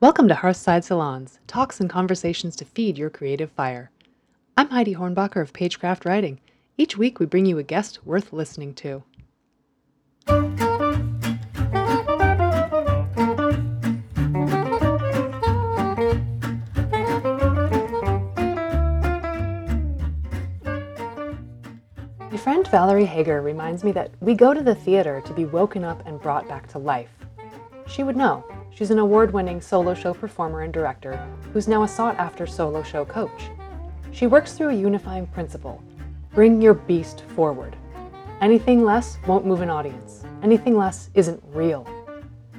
Welcome to Hearthside Salons, talks and conversations to feed your creative fire. I'm Heidi Hornbacher of Pagecraft Writing. Each week we bring you a guest worth listening to. My friend Valerie Hager reminds me that we go to the theater to be woken up and brought back to life. She would know. She's an award winning solo show performer and director who's now a sought after solo show coach. She works through a unifying principle bring your beast forward. Anything less won't move an audience, anything less isn't real.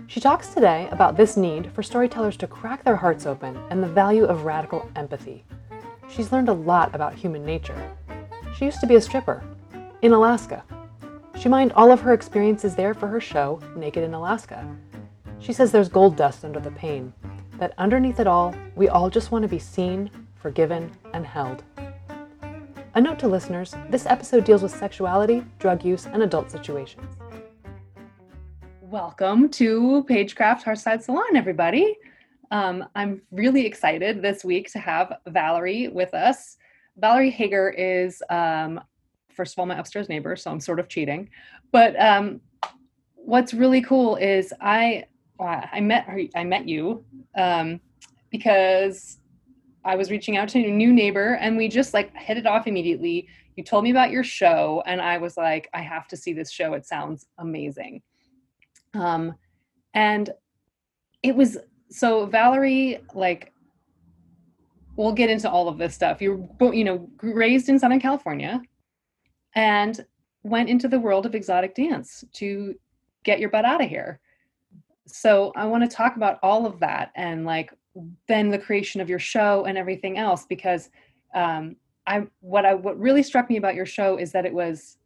She talks today about this need for storytellers to crack their hearts open and the value of radical empathy. She's learned a lot about human nature. She used to be a stripper in Alaska. She mined all of her experiences there for her show, Naked in Alaska. She says there's gold dust under the pain, that underneath it all, we all just want to be seen, forgiven, and held. A note to listeners this episode deals with sexuality, drug use, and adult situations. Welcome to Pagecraft Hearthside Salon, everybody. Um, I'm really excited this week to have Valerie with us. Valerie Hager is, um, first of all, my upstairs neighbor, so I'm sort of cheating. But um, what's really cool is I I met her, I met you um, because I was reaching out to a new neighbor and we just like hit it off immediately. You told me about your show and I was like, I have to see this show. It sounds amazing. Um, and it was so Valerie, like, we'll get into all of this stuff. You're, you know, raised in Southern California and went into the world of exotic dance to get your butt out of here. So I want to talk about all of that and like then the creation of your show and everything else because um, I what I what really struck me about your show is that it was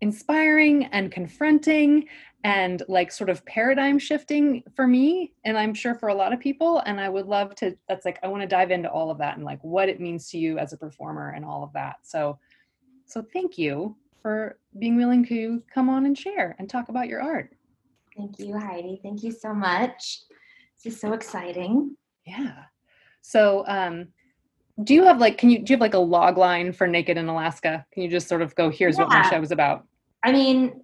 inspiring and confronting and like sort of paradigm shifting for me and I'm sure for a lot of people and I would love to that's like I want to dive into all of that and like what it means to you as a performer and all of that. So so thank you for being willing to come on and share and talk about your art. Thank you, Heidi. Thank you so much. This is so exciting. Yeah. So, um, do you have like, can you, do you have like a log line for Naked in Alaska? Can you just sort of go, here's yeah. what my show was about? I mean,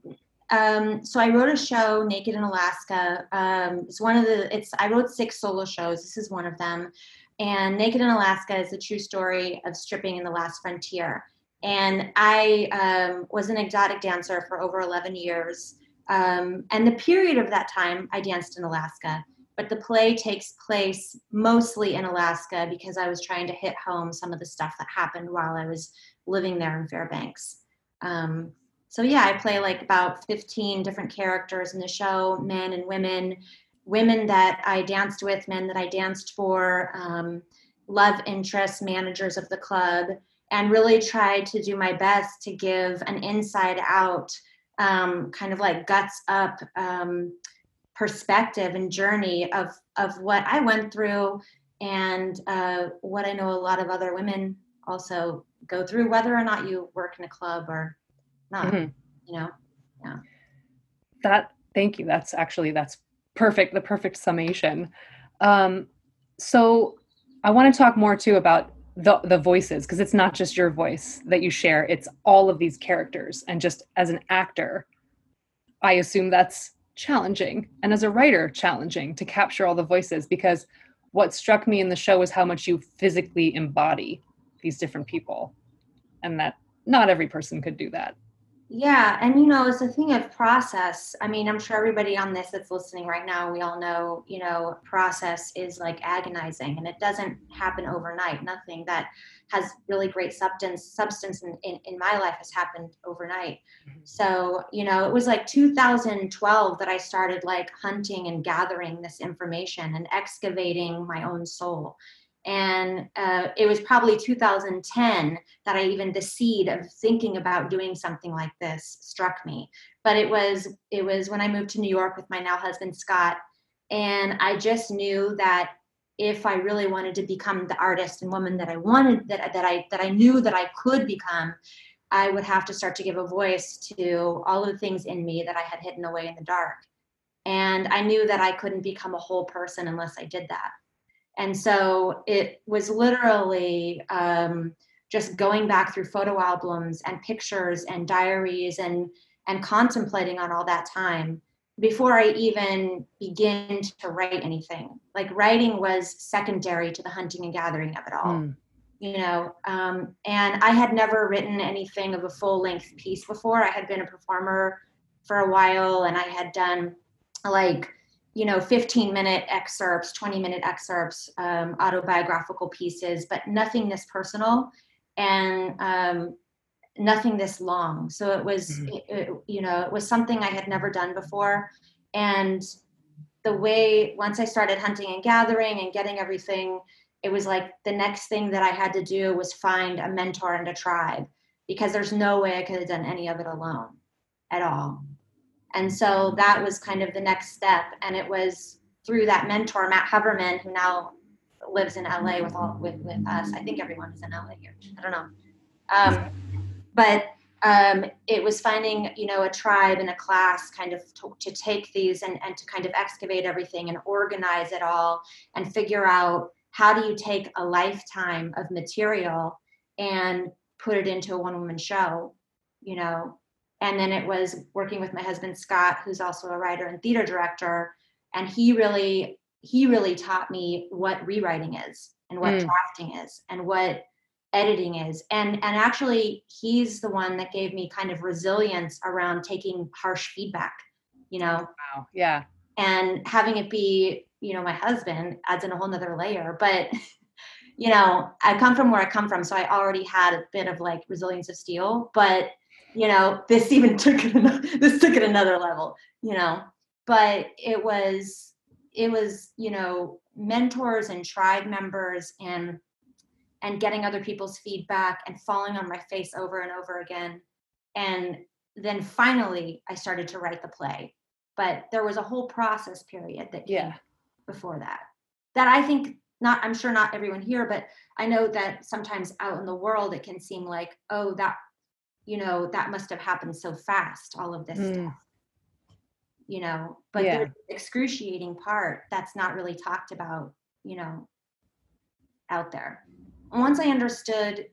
um, so I wrote a show, Naked in Alaska. Um, it's one of the, it's, I wrote six solo shows. This is one of them. And Naked in Alaska is the true story of stripping in the last frontier. And I um, was an exotic dancer for over 11 years. Um, and the period of that time, I danced in Alaska but the play takes place mostly in Alaska because I was trying to hit home some of the stuff that happened while I was living there in Fairbanks. Um, so yeah, I play like about 15 different characters in the show, men and women, women that I danced with, men that I danced for, um, love interests, managers of the club, and really tried to do my best to give an inside out, um, kind of like guts up um, perspective and journey of of what I went through and uh, what I know a lot of other women also go through, whether or not you work in a club or not. Mm-hmm. You know, yeah. That thank you. That's actually that's perfect. The perfect summation. Um, so I want to talk more too about the the voices because it's not just your voice that you share. It's all of these characters, and just as an actor, I assume that's challenging. And as a writer challenging to capture all the voices because what struck me in the show was how much you physically embody these different people. And that not every person could do that yeah and you know it's a thing of process. I mean i'm sure everybody on this that's listening right now we all know you know process is like agonizing and it doesn't happen overnight. Nothing that has really great substance substance in, in, in my life has happened overnight. Mm-hmm. so you know it was like 2012 that i started like hunting and gathering this information and excavating my own soul and uh, it was probably 2010 that i even the seed of thinking about doing something like this struck me but it was it was when i moved to new york with my now husband scott and i just knew that if I really wanted to become the artist and woman that I wanted, that, that I that I knew that I could become, I would have to start to give a voice to all of the things in me that I had hidden away in the dark. And I knew that I couldn't become a whole person unless I did that. And so it was literally um, just going back through photo albums and pictures and diaries and and contemplating on all that time before I even begin to write anything. Like writing was secondary to the hunting and gathering of it all. Mm. You know, um, and I had never written anything of a full length piece before. I had been a performer for a while and I had done like, you know, 15 minute excerpts, 20 minute excerpts, um, autobiographical pieces, but nothing this personal and um, nothing this long. So it was, mm-hmm. it, it, you know, it was something I had never done before. And the way, once I started hunting and gathering and getting everything, it was like the next thing that I had to do was find a mentor and a tribe because there's no way I could have done any of it alone at all. And so that was kind of the next step. And it was through that mentor, Matt Hoverman, who now lives in LA with all with, with us. I think everyone is in LA here. I don't know. Um, but um, it was finding, you know, a tribe and a class kind of to, to take these and, and to kind of excavate everything and organize it all and figure out how do you take a lifetime of material and put it into a one woman show, you know. And then it was working with my husband Scott, who's also a writer and theater director, and he really he really taught me what rewriting is and what mm. drafting is and what editing is. And and actually he's the one that gave me kind of resilience around taking harsh feedback you know? Wow yeah. And having it be you know my husband adds in a whole nother layer. But you know i come from where i come from so i already had a bit of like resilience of steel. But you know this even took it this took it another level you know? But it was it was you know mentors and tribe members and and getting other people's feedback and falling on my face over and over again. And then finally i started to write the play. But there was a whole process period that yeah. before that that i think not i'm sure not everyone here but i know that sometimes out in the world it can seem like oh that you know that must have happened so fast all of this mm. stuff you know but yeah. the excruciating part that's not really talked about you know out there once i understood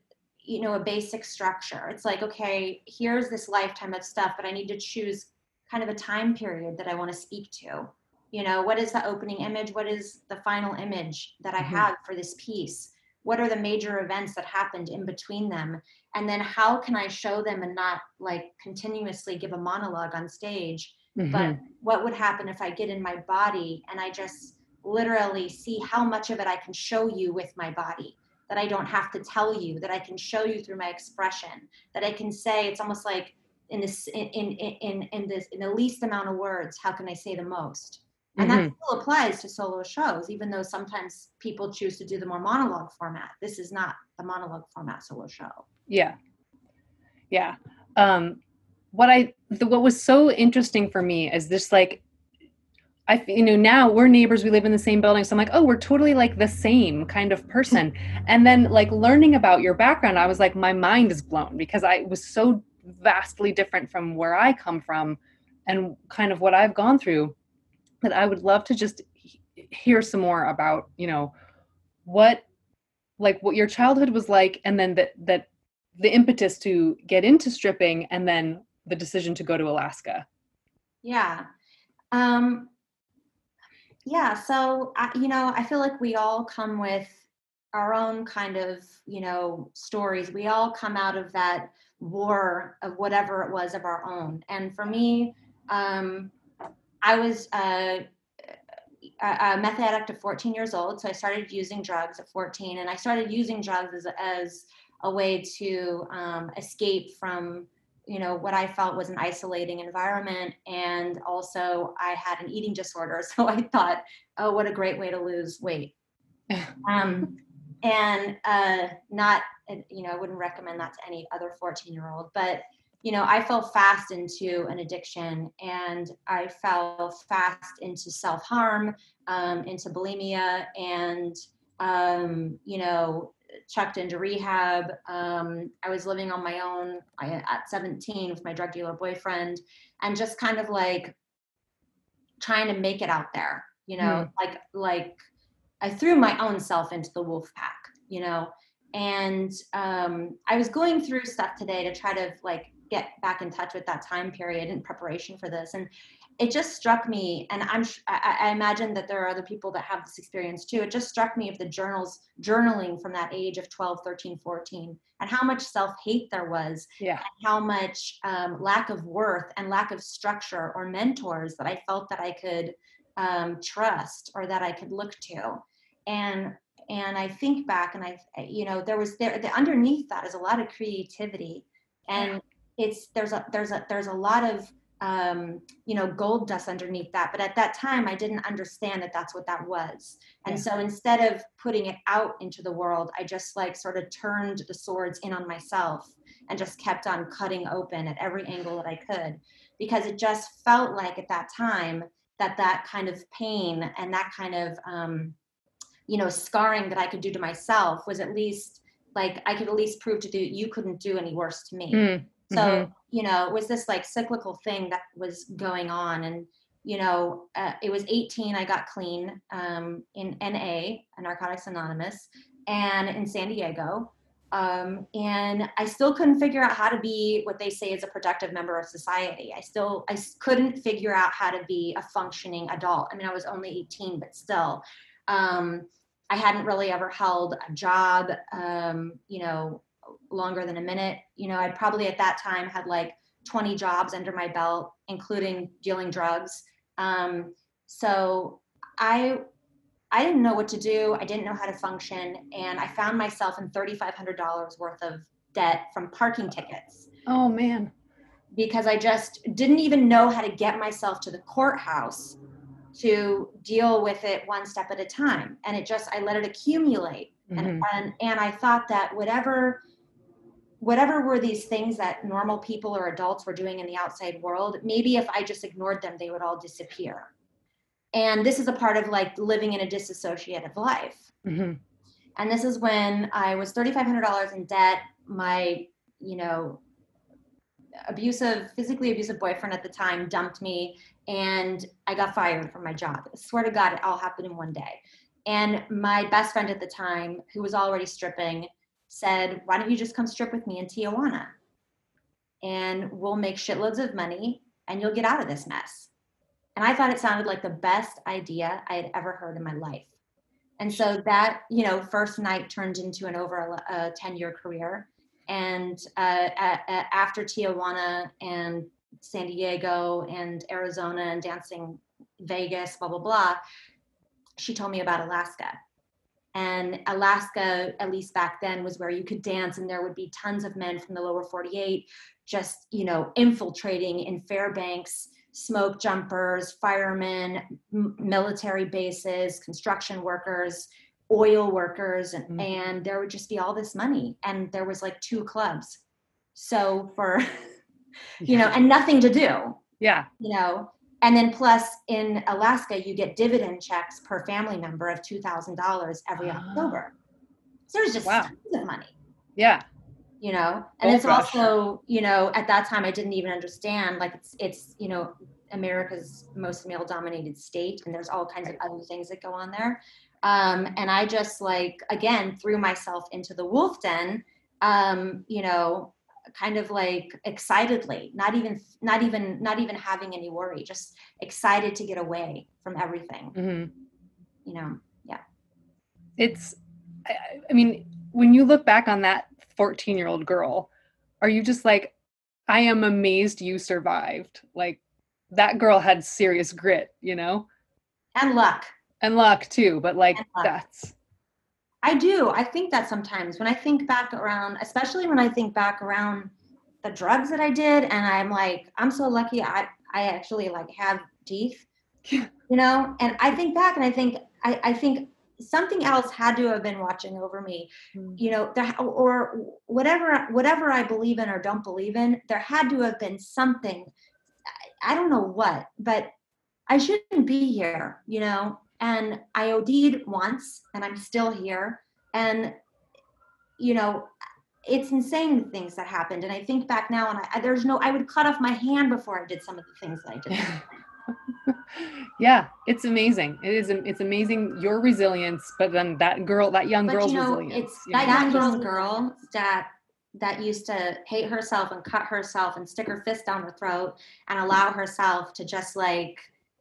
you know a basic structure it's like okay here's this lifetime of stuff but i need to choose kind of a time period that i want to speak to you know what is the opening image what is the final image that i mm-hmm. have for this piece what are the major events that happened in between them and then how can i show them and not like continuously give a monologue on stage Mm-hmm. But what would happen if I get in my body and I just literally see how much of it I can show you with my body? That I don't have to tell you, that I can show you through my expression, that I can say it's almost like in this in in in, in this in the least amount of words, how can I say the most? And mm-hmm. that still applies to solo shows, even though sometimes people choose to do the more monologue format. This is not the monologue format solo show. Yeah. Yeah. Um, what I the, what was so interesting for me is this like I you know now we're neighbors we live in the same building so I'm like oh we're totally like the same kind of person and then like learning about your background I was like my mind is blown because I was so vastly different from where I come from and kind of what I've gone through I would love to just hear some more about you know what like what your childhood was like and then that that the impetus to get into stripping and then the decision to go to Alaska? Yeah. Um, yeah. So, I, you know, I feel like we all come with our own kind of, you know, stories. We all come out of that war of whatever it was of our own. And for me, um, I was uh, a meth addict at 14 years old. So I started using drugs at 14, and I started using drugs as, as a way to um, escape from you know what i felt was an isolating environment and also i had an eating disorder so i thought oh what a great way to lose weight um, and uh, not you know i wouldn't recommend that to any other 14 year old but you know i fell fast into an addiction and i fell fast into self-harm um, into bulimia and um, you know checked into rehab. Um, I was living on my own at 17 with my drug dealer boyfriend, and just kind of like trying to make it out there, you know, mm. like like I threw my own self into the wolf pack, you know, and um, I was going through stuff today to try to like get back in touch with that time period in preparation for this, and it just struck me, and I'm I, I imagine that there are other people that have this experience too. It just struck me of the journals journaling from that age of 12, 13, 14, and how much self hate there was, yeah, how much um, lack of worth and lack of structure or mentors that I felt that I could um, trust or that I could look to, and and I think back and I, you know, there was there the, underneath that is a lot of creativity, and it's there's a there's a there's a lot of um, you know, gold dust underneath that. But at that time, I didn't understand that that's what that was. And yeah. so instead of putting it out into the world, I just like sort of turned the swords in on myself and just kept on cutting open at every angle that I could because it just felt like at that time that that kind of pain and that kind of, um, you know, scarring that I could do to myself was at least like I could at least prove to do you couldn't do any worse to me. Mm. So, mm-hmm. you know, it was this like cyclical thing that was going on. And, you know, uh, it was 18, I got clean um, in NA, Narcotics Anonymous, and in San Diego. Um, and I still couldn't figure out how to be what they say is a productive member of society. I still I couldn't figure out how to be a functioning adult. I mean, I was only 18, but still, um, I hadn't really ever held a job. Um, you know, longer than a minute. You know, I'd probably at that time had like 20 jobs under my belt, including dealing drugs. Um, so I I didn't know what to do. I didn't know how to function, and I found myself in $3,500 worth of debt from parking tickets. Oh man! Because I just didn't even know how to get myself to the courthouse to deal with it one step at a time, and it just I let it accumulate, mm-hmm. and, and and I thought that whatever whatever were these things that normal people or adults were doing in the outside world, maybe if I just ignored them, they would all disappear. And this is a part of like living in a disassociative life. Mm-hmm. And this is when I was $3,500 in debt. My, you know, abusive, physically abusive boyfriend at the time dumped me and I got fired from my job. I swear to God, it all happened in one day. And my best friend at the time, who was already stripping, said, Why don't you just come strip with me in Tijuana? And we'll make shitloads of money and you'll get out of this mess. And I thought it sounded like the best idea I had ever heard in my life. And so that, you know, first night turned into an over a 10 year career. And uh, after Tijuana and San Diego and Arizona and dancing Vegas, blah, blah, blah, she told me about Alaska and Alaska, at least back then, was where you could dance, and there would be tons of men from the lower 48 just, you know, infiltrating in Fairbanks, smoke jumpers, firemen, m- military bases, construction workers, oil workers, and, mm-hmm. and there would just be all this money. And there was like two clubs. So for, you know, and nothing to do. Yeah. You know, and then plus in Alaska, you get dividend checks per family member of $2,000 every ah. October. So there's just wow. tons of money. Yeah. You know, and it's also, you know, at that time I didn't even understand like it's, it's, you know, America's most male dominated state and there's all kinds of other things that go on there. Um, and I just like, again, threw myself into the wolf den, um, you know, kind of like excitedly not even not even not even having any worry just excited to get away from everything. Mm-hmm. you know yeah. It's I, I mean when you look back on that 14 year old girl are you just like i am amazed you survived like that girl had serious grit you know? And luck. And luck too but like that's I do. I think that sometimes when I think back around, especially when I think back around the drugs that I did, and I'm like, I'm so lucky I I actually like have teeth, you know. And I think back and I think I, I think something else had to have been watching over me, mm. you know, there, or whatever whatever I believe in or don't believe in. There had to have been something. I don't know what, but I shouldn't be here, you know and I OD'd once and I'm still here. And, you know, it's insane the things that happened. And I think back now and I, there's no, I would cut off my hand before I did some of the things that I did. yeah, it's amazing. It is. It's amazing your resilience, but then that girl, that young But girl's you know, resilience. it's that young girl, girl that that used to hate herself and cut herself and stick her fist down her throat and allow herself to just like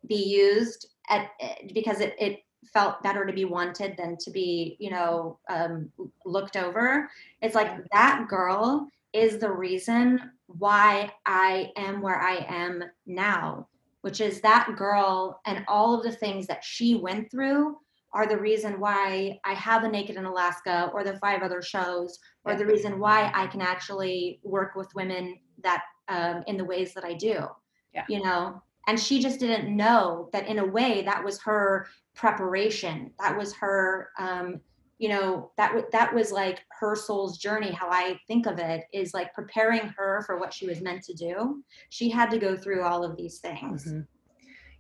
be used at because it, it felt better to be wanted than to be you know um, looked over it's like that girl is the reason why i am where i am now which is that girl and all of the things that she went through are the reason why I have a Naked in Alaska or the five other shows, or the reason why I can actually work with women that um, in the ways that I do. Yeah. You know, and she just didn't know that in a way that was her preparation. That was her. Um, you know that w- that was like her soul's journey how i think of it is like preparing her for what she was meant to do she had to go through all of these things Mhm.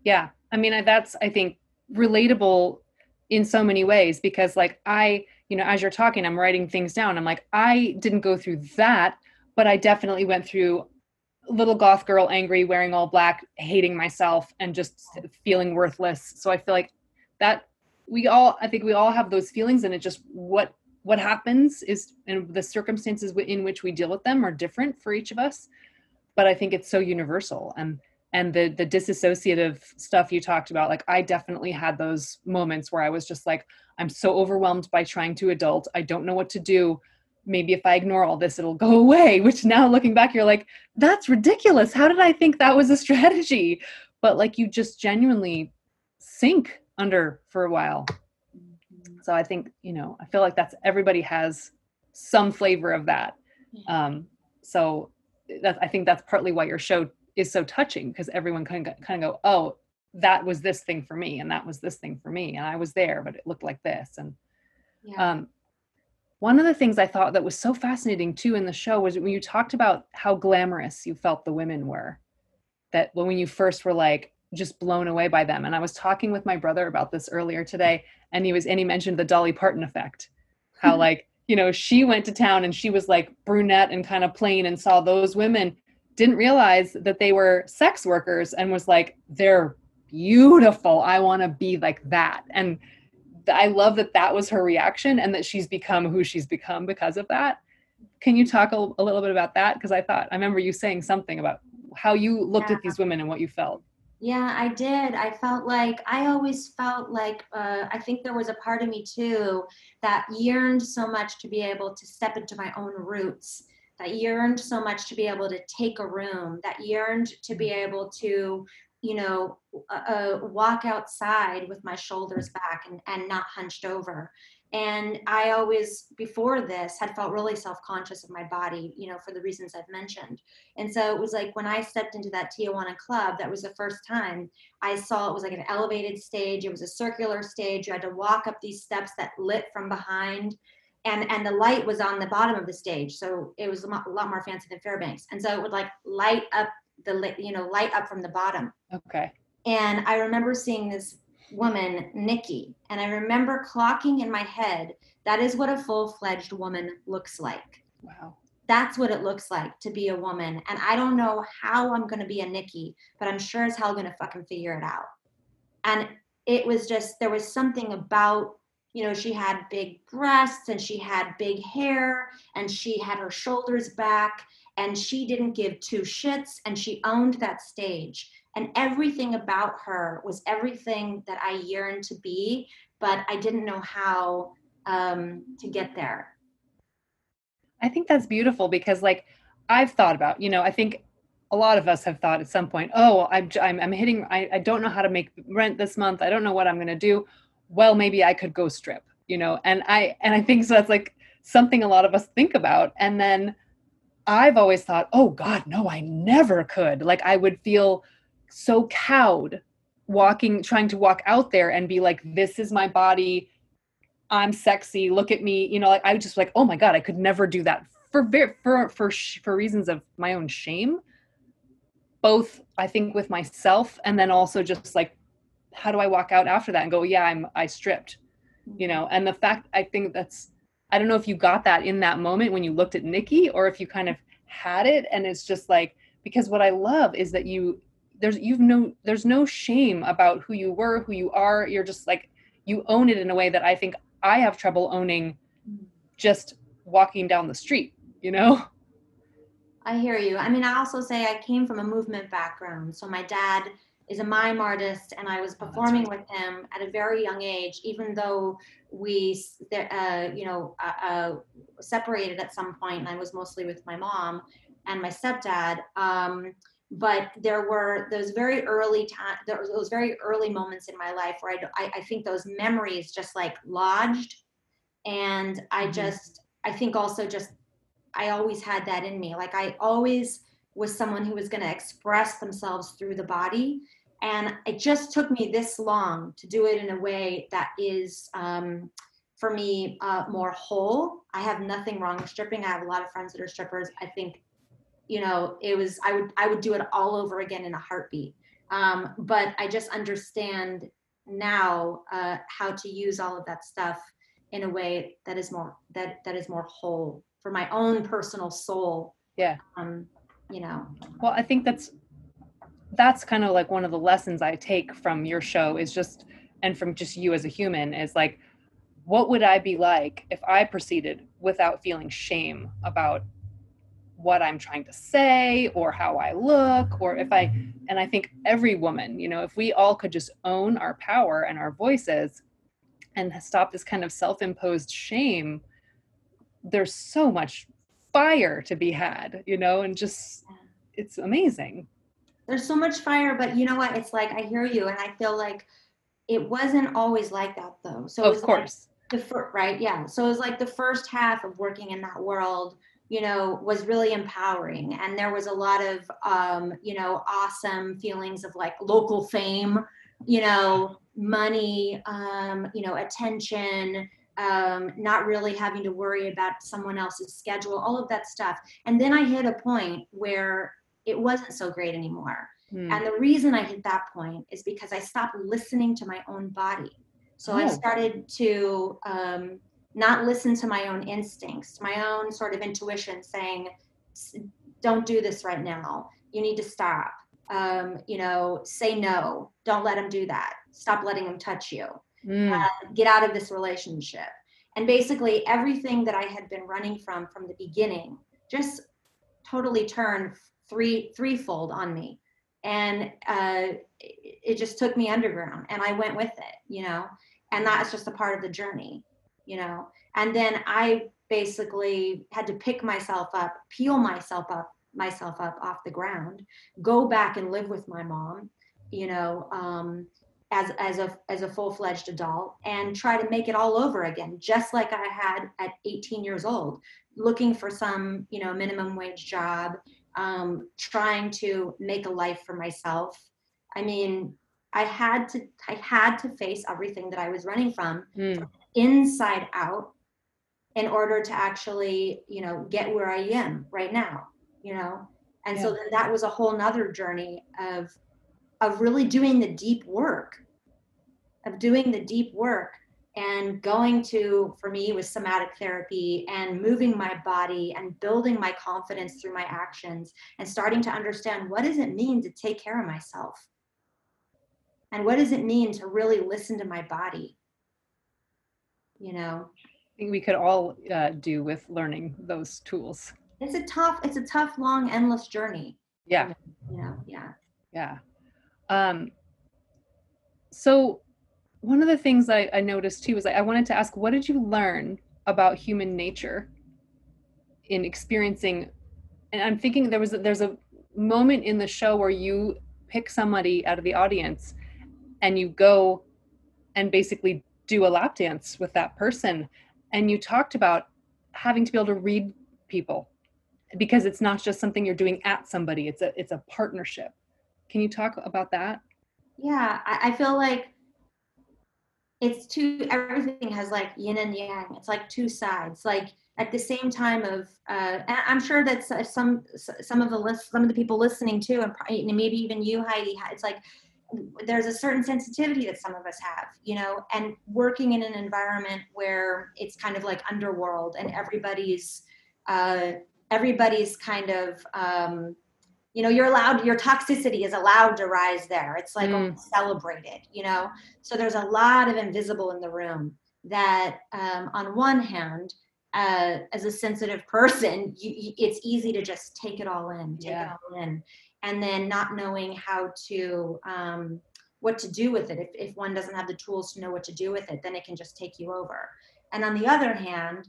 Yeah. I mean, that's, I think, relatable in so many ways because, like, I, you know, as you're talking, I'm writing things down. I'm like, I didn't go through that, but I definitely went through little goth girl, angry, wearing all black, hating myself, and just feeling worthless. So I feel like that we all, I think we all have those feelings, and it just what what happens is, and the circumstances in which we deal with them are different for each of us. But I think it's so universal, and and the the disassociative stuff you talked about like i definitely had those moments where i was just like i'm so overwhelmed by trying to adult i don't know what to do maybe if i ignore all this it'll go away which now looking back you're like that's ridiculous. How did i think that was a strategy? But like you just genuinely sink under for a while. So i think you know i feel like that's everybody has some flavor of that. Um so that i think that's partly why your show is so touching because everyone kind of kind of go oh that was this thing for me and that was this thing for me and i was there but it looked like this and yeah. um one of the things i thought that was so fascinating too in the show was when you talked about how glamorous you felt the women were that when you first were like just blown away by them. And i was talking with my brother about this earlier today and he was and he mentioned the dolly parton effect how like you know she went to town and she was like brunette and kind of plain and saw those women didn't realize that they were sex workers and was like they're beautiful. I want to be like that. And i love that that was her reaction and that she's become who she's become because of that can you talk a, a little bit about that because i thought i remember you saying something about how you looked Yeah. at these women and what you felt Yeah, I did. I felt like I always felt like uh, I think there was a part of me too that yearned so much to be able to step into my own roots, that yearned so much to be able to take a room, that yearned to be able to, you know, uh, uh, walk outside with my shoulders back and, and not hunched over. And I always, before this, had felt really self conscious of my body, you know, for the reasons I've mentioned. And so it was like when I stepped into that Tijuana club, that was the first time I saw it was like an elevated stage. It was a circular stage. You had to walk up these steps that lit from behind. And, and the light was on the bottom of the stage. So it was a lot more fancy than Fairbanks. And so it would like light up the, you know, light up from the bottom. okay And I remember seeing this woman, Nikki, and I remember clocking in my head that is what a full fledged woman looks like wow that's what it looks like to be a woman. And I don't know how I'm going to be a Nikki, but I'm sure as hell going to fucking figure it out. And it was just, there was something about, you know, she had big breasts and she had big hair and she had her shoulders back and she didn't give two shits and she owned that stage. And everything about her was everything that I yearned to be, but I didn't know how um, to get there. I think that's beautiful because, like, I've thought about, you know, I think a lot of us have thought at some point, oh, I'm, I'm, I'm hitting, I, I don't know how to make rent this month. I don't know what I'm going to do. Well, maybe I could go strip, you know, and I, and I think so that's like something a lot of us think about. And then I've always thought, oh God, no, I never could. Like, I would feel so cowed walking, trying to walk out there and be like, this is my body. I'm sexy. Look at me. You know, like I was just like, oh my god, I could never do that for for for for reasons of my own shame. Both, I think, with myself, and then also just like, how do I walk out after that and go, yeah, I'm I stripped, you know? And the fact, I think that's, I don't know if you got that in that moment when you looked at Nikki, or if you kind of had it, and it's just like because what I love is that you there's you've no there's no shame about who you were who you are you're just like you own it in a way that i think i have trouble owning just walking down the street you know I hear you. I mean, I also say I came from a movement background. So my dad is a mime artist, and I was Oh, performing with him at a very young age, even though we, uh, you know, uh, uh, separated at some point, and I was mostly with my mom and my stepdad. Um, but there were those very early time, there was those very early moments in my life where I, I, I think those memories just like lodged, and I Mhm. just, I think also just I always had that in me. Like I always was someone who was going to express themselves through the body. And it just took me this long to do it in a way that is, um, for me, uh, more whole. I have nothing wrong with stripping. I have a lot of friends that are strippers. I think, you know, it was I would I would do it all over again in a heartbeat. Um, but I just understand now uh, how to use all of that stuff in a way that is more that that is more whole for my own personal soul. Yeah. Um, you know. well i think that's that's kind of like one of the lessons i take from your show is just and from just you as a human is like what would i be like if i proceeded without feeling shame about what i'm trying to say or how i look or if i and i think every woman you know if we all could just own our power and our voices and stop this kind of self-imposed shame there's so much fire to be had you know and just it's amazing There's so much fire, but you know what? It's like I hear you, and I feel like it wasn't always like that though. So of was like course the fir- right, yeah. So it was like the first half of working in that world, you know, was really empowering, and there was a lot of, um, you know, awesome feelings of like local fame, you know, money, um, you know, attention. Um, not really having to worry about someone else's schedule, all of that stuff. And then I hit a point where it wasn't so great anymore. Hmm. And the reason I hit that point is because I stopped listening to my own body. So I Oh. started to um, not listen to my own instincts, my own sort of intuition saying, "S- don't do this right now. You need to stop. Um, you know, say no. Don't let him do that. Stop letting him touch you Mm. get out of this relationship. And basically everything that i had been running from from the beginning just totally turned three threefold on me. And uh, it, it just took me underground and i went with it you know? And that's just a part of the journey you know? And then i basically had to pick myself up peel myself up myself up off the ground go back and live with my mom you know? Um, as as a as a full-fledged adult and try to make it all over again just like i had at 18 years old looking for some you know minimum wage job um, trying to make a life for myself i mean i had to i had to face everything that i was running from Mm. inside out in order to actually you know get where i am right now you know and so Yeah. then that was a whole nother journey of of really doing the deep work of doing the deep work and going to for me was somatic therapy and moving my body and building my confidence through my actions and starting to understand what does it mean to take care of myself? And what does it mean to really listen to my body? You know? I think we could all uh, do with learning those tools. it's a tough it's a tough long endless journey. Yeah, you know yeah. Yeah. Um, so one of the things I, I noticed too was I, I wanted to ask, what did you learn about human nature in experiencing? And I'm thinking there was a, there's a moment in the show where you pick somebody out of the audience and you go and basically do a lap dance with that person and you talked about having to be able to read people because it's not just something you're doing at somebody it's a it's a partnership can you talk about that? Yeah I, I feel like it's two everything has like yin and yang. It's like two sides. Like at the same time of uh i'm sure that some some of the list some of the people listening too and maybe even you heidi it's like there's a certain sensitivity that some of us have you know and working in an environment where it's kind of like underworld and everybody's uh everybody's kind of um you know you're allowed your toxicity is allowed to rise there. It's like Mm. celebrated you know? So there's a lot of invisible in the room that um, on one hand uh, as a sensitive person you, you, it's easy to just take it all in take Yeah. it all in. And then not knowing how to um, what to do with it. If, if one doesn't have the tools to know what to do with it then it can just take you over. And on the other hand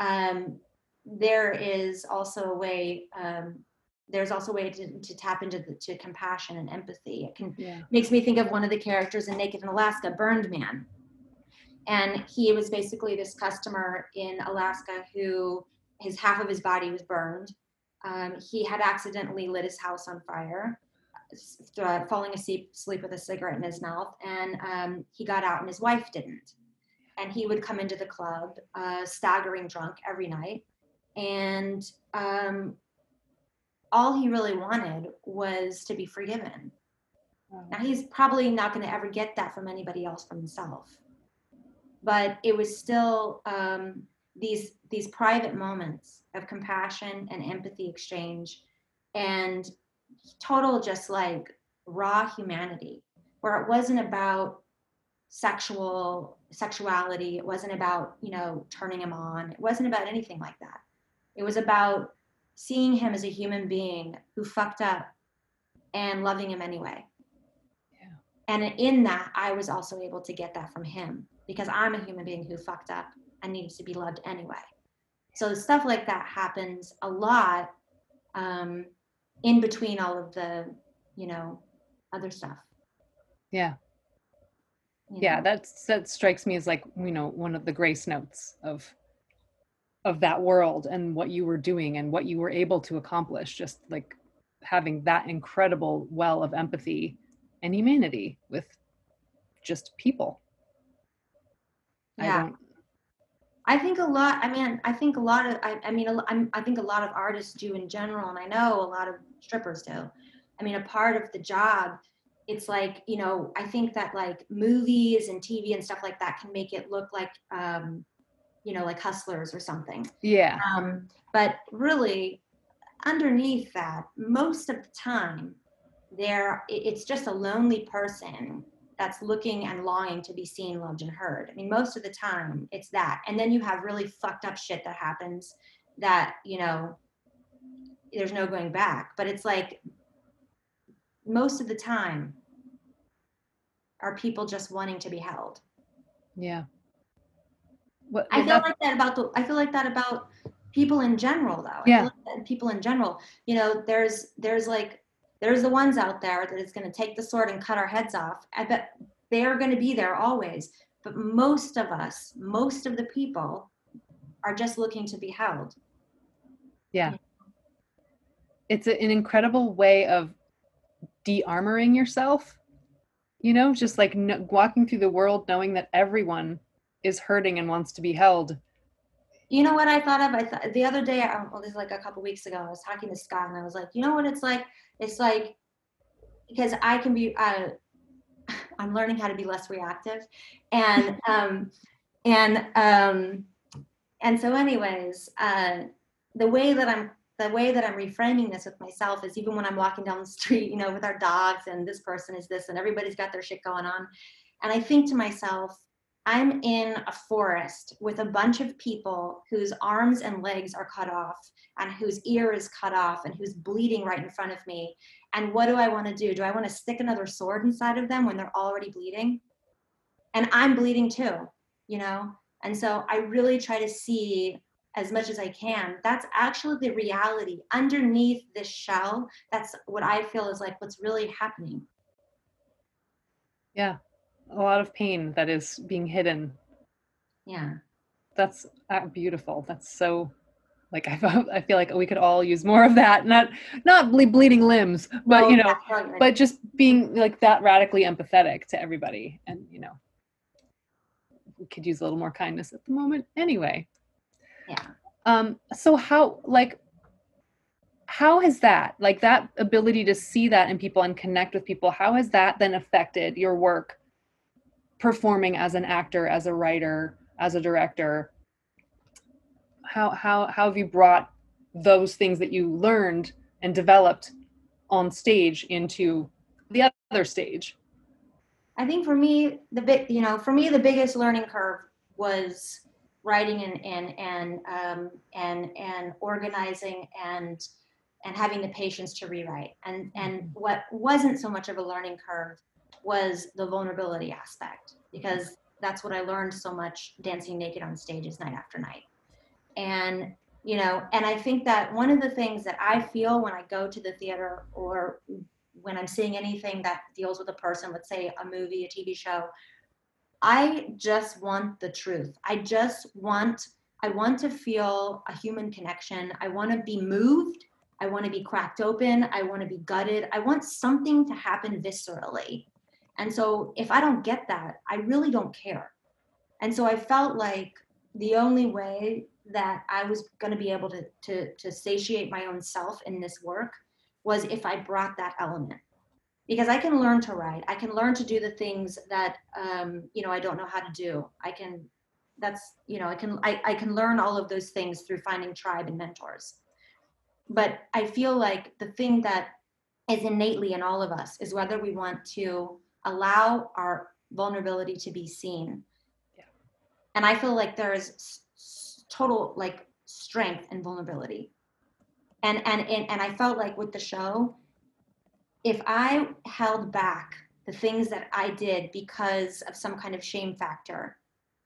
um, there is also a way um, there's also a way to, to tap into the, to compassion and empathy. It can Yeah. makes me think of one of the characters in naked in alaska burned man. And he was basically this customer in alaska who his half of his body was burned. Um, he had accidentally lit his house on fire uh, falling asleep sleep with a cigarette in his mouth. And um, he got out and his wife didn't. And he would come into the club uh, staggering drunk every night. And um, all he really wanted was to be forgiven. Now he's probably not going to ever get that from anybody else from himself. But it was still um, these these private moments of compassion and empathy exchange and total just like raw humanity where it wasn't about sexual sexuality it wasn't about you know turning him on it wasn't about anything like that. It was about seeing him as a human being who fucked up and loving him anyway Yeah. and in that i was also able to get that from him because i'm a human being who fucked up and needs to be loved anyway so stuff like that happens a lot um, in between all of the you know other stuff Yeah. you Yeah, know? that's that strikes me as like, you know, one of the grace notes of of that world and what you were doing and what you were able to accomplish just like having that incredible well of empathy and humanity with just people. Yeah don't I think a lot. I mean, I think a lot of. I, I mean, I'm, I think a lot of artists do in general, and I know a lot of strippers do. I mean, a part of the job, it's like you know. I think that like movies and TV and stuff like that can make it look like, um, you know, like hustlers or something. yeah. Um, but really, underneath that, most of the time, there it's just a lonely person that's looking and longing to be seen, loved, and heard. I mean, most of the time, it's that. And then you have really fucked up shit that happens that you know there's no going back. But it's like most of the time, are people just wanting to be held? Yeah. What, I feel that- like that about the. I feel like that about people in general, though. I Yeah. feel like that people in general. You know, there's there's like there's the ones out there that is going to take the sword and cut our heads off. I bet they are going to be there always. But most of us, most of the people, are just looking to be held. Yeah. It's a, an incredible way of de-armoring yourself you know just like no, walking through the world knowing that everyone is hurting and wants to be held You know what I thought of? I thought the other day, I- well, this is like a couple weeks ago. I was talking to Scott, and I was like, you know what it's like? It's like because I can be. Uh, I'm learning how to be less reactive, and um, and um, and so, anyways, uh, the way that I'm the way that I'm reframing this with myself is even when I'm walking down the street, you know, with our dogs, and this person is this, and everybody's got their shit going on, and I think to myself, I'm in a forest with a bunch of people whose arms and legs are cut off and whose ear is cut off and who's bleeding right in front of me. And what do I want to do? Do I want to stick another sword inside of them when they're already bleeding? And I'm bleeding too, you know? And so I really try to see as much as I can. That's actually the reality underneath this shell. That's what I feel is like what's really happening. yeah a lot of pain that is being hidden. Yeah. that's uh, beautiful. That's so like I, I feel like we could all use more of that. Not not ble- bleeding limbs but Well, you know but just being like that radically empathetic to everybody and you know we could use a little more kindness at the moment anyway. Yeah. um so how like how has that like that ability to see that in people and connect with people how has that then affected your work performing as an actor as a writer as a director. How how how have you brought those things that you learned and developed on stage into the other stage? I think for me, the big, you know, for me, the biggest learning curve was writing and and and um, and and organizing and and having the patience to rewrite. And and what wasn't so much of a learning curve was the vulnerability aspect mm-hmm. because that's what I learned so much dancing naked on stages night after night. And you know, and I think that one of the things that I feel when I go to the theater or when I'm seeing anything that deals with a person, let's say a movie, a TV show, I just want the truth. I just want I want to feel a human connection. I want to be moved. I want to be cracked open. I want to be gutted. I want something to happen viscerally. And so if I don't get that, I really don't care. And so I felt like the only way that I was going to be able to, to, to satiate my own self in this work was if I brought that element. Because I can learn to write, I can learn to do the things that um, you know I don't know how to do. I can, that's you know I can I, I can learn all of those things through finding tribe and mentors. But I feel like the thing that is innately in all of us is whether we want to allow our vulnerability to be seen. Yeah. And I feel like there is total like strength and vulnerability and and and, and i felt like with the show if i held back the things that i did because of some kind of shame factor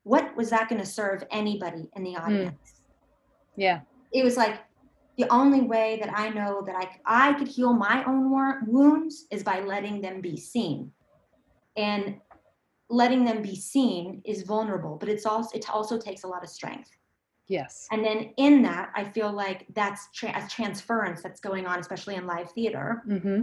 what was that going to serve anybody in the hmm. audience mm. yeah it was like the only way that i know that i i could heal my own wounds is by letting them be seen and letting them be seen is vulnerable but it's also it also takes a lot of strength Yes. And then in that, I feel like that's tra- a transference that's going on, especially in live theater, mm-hmm.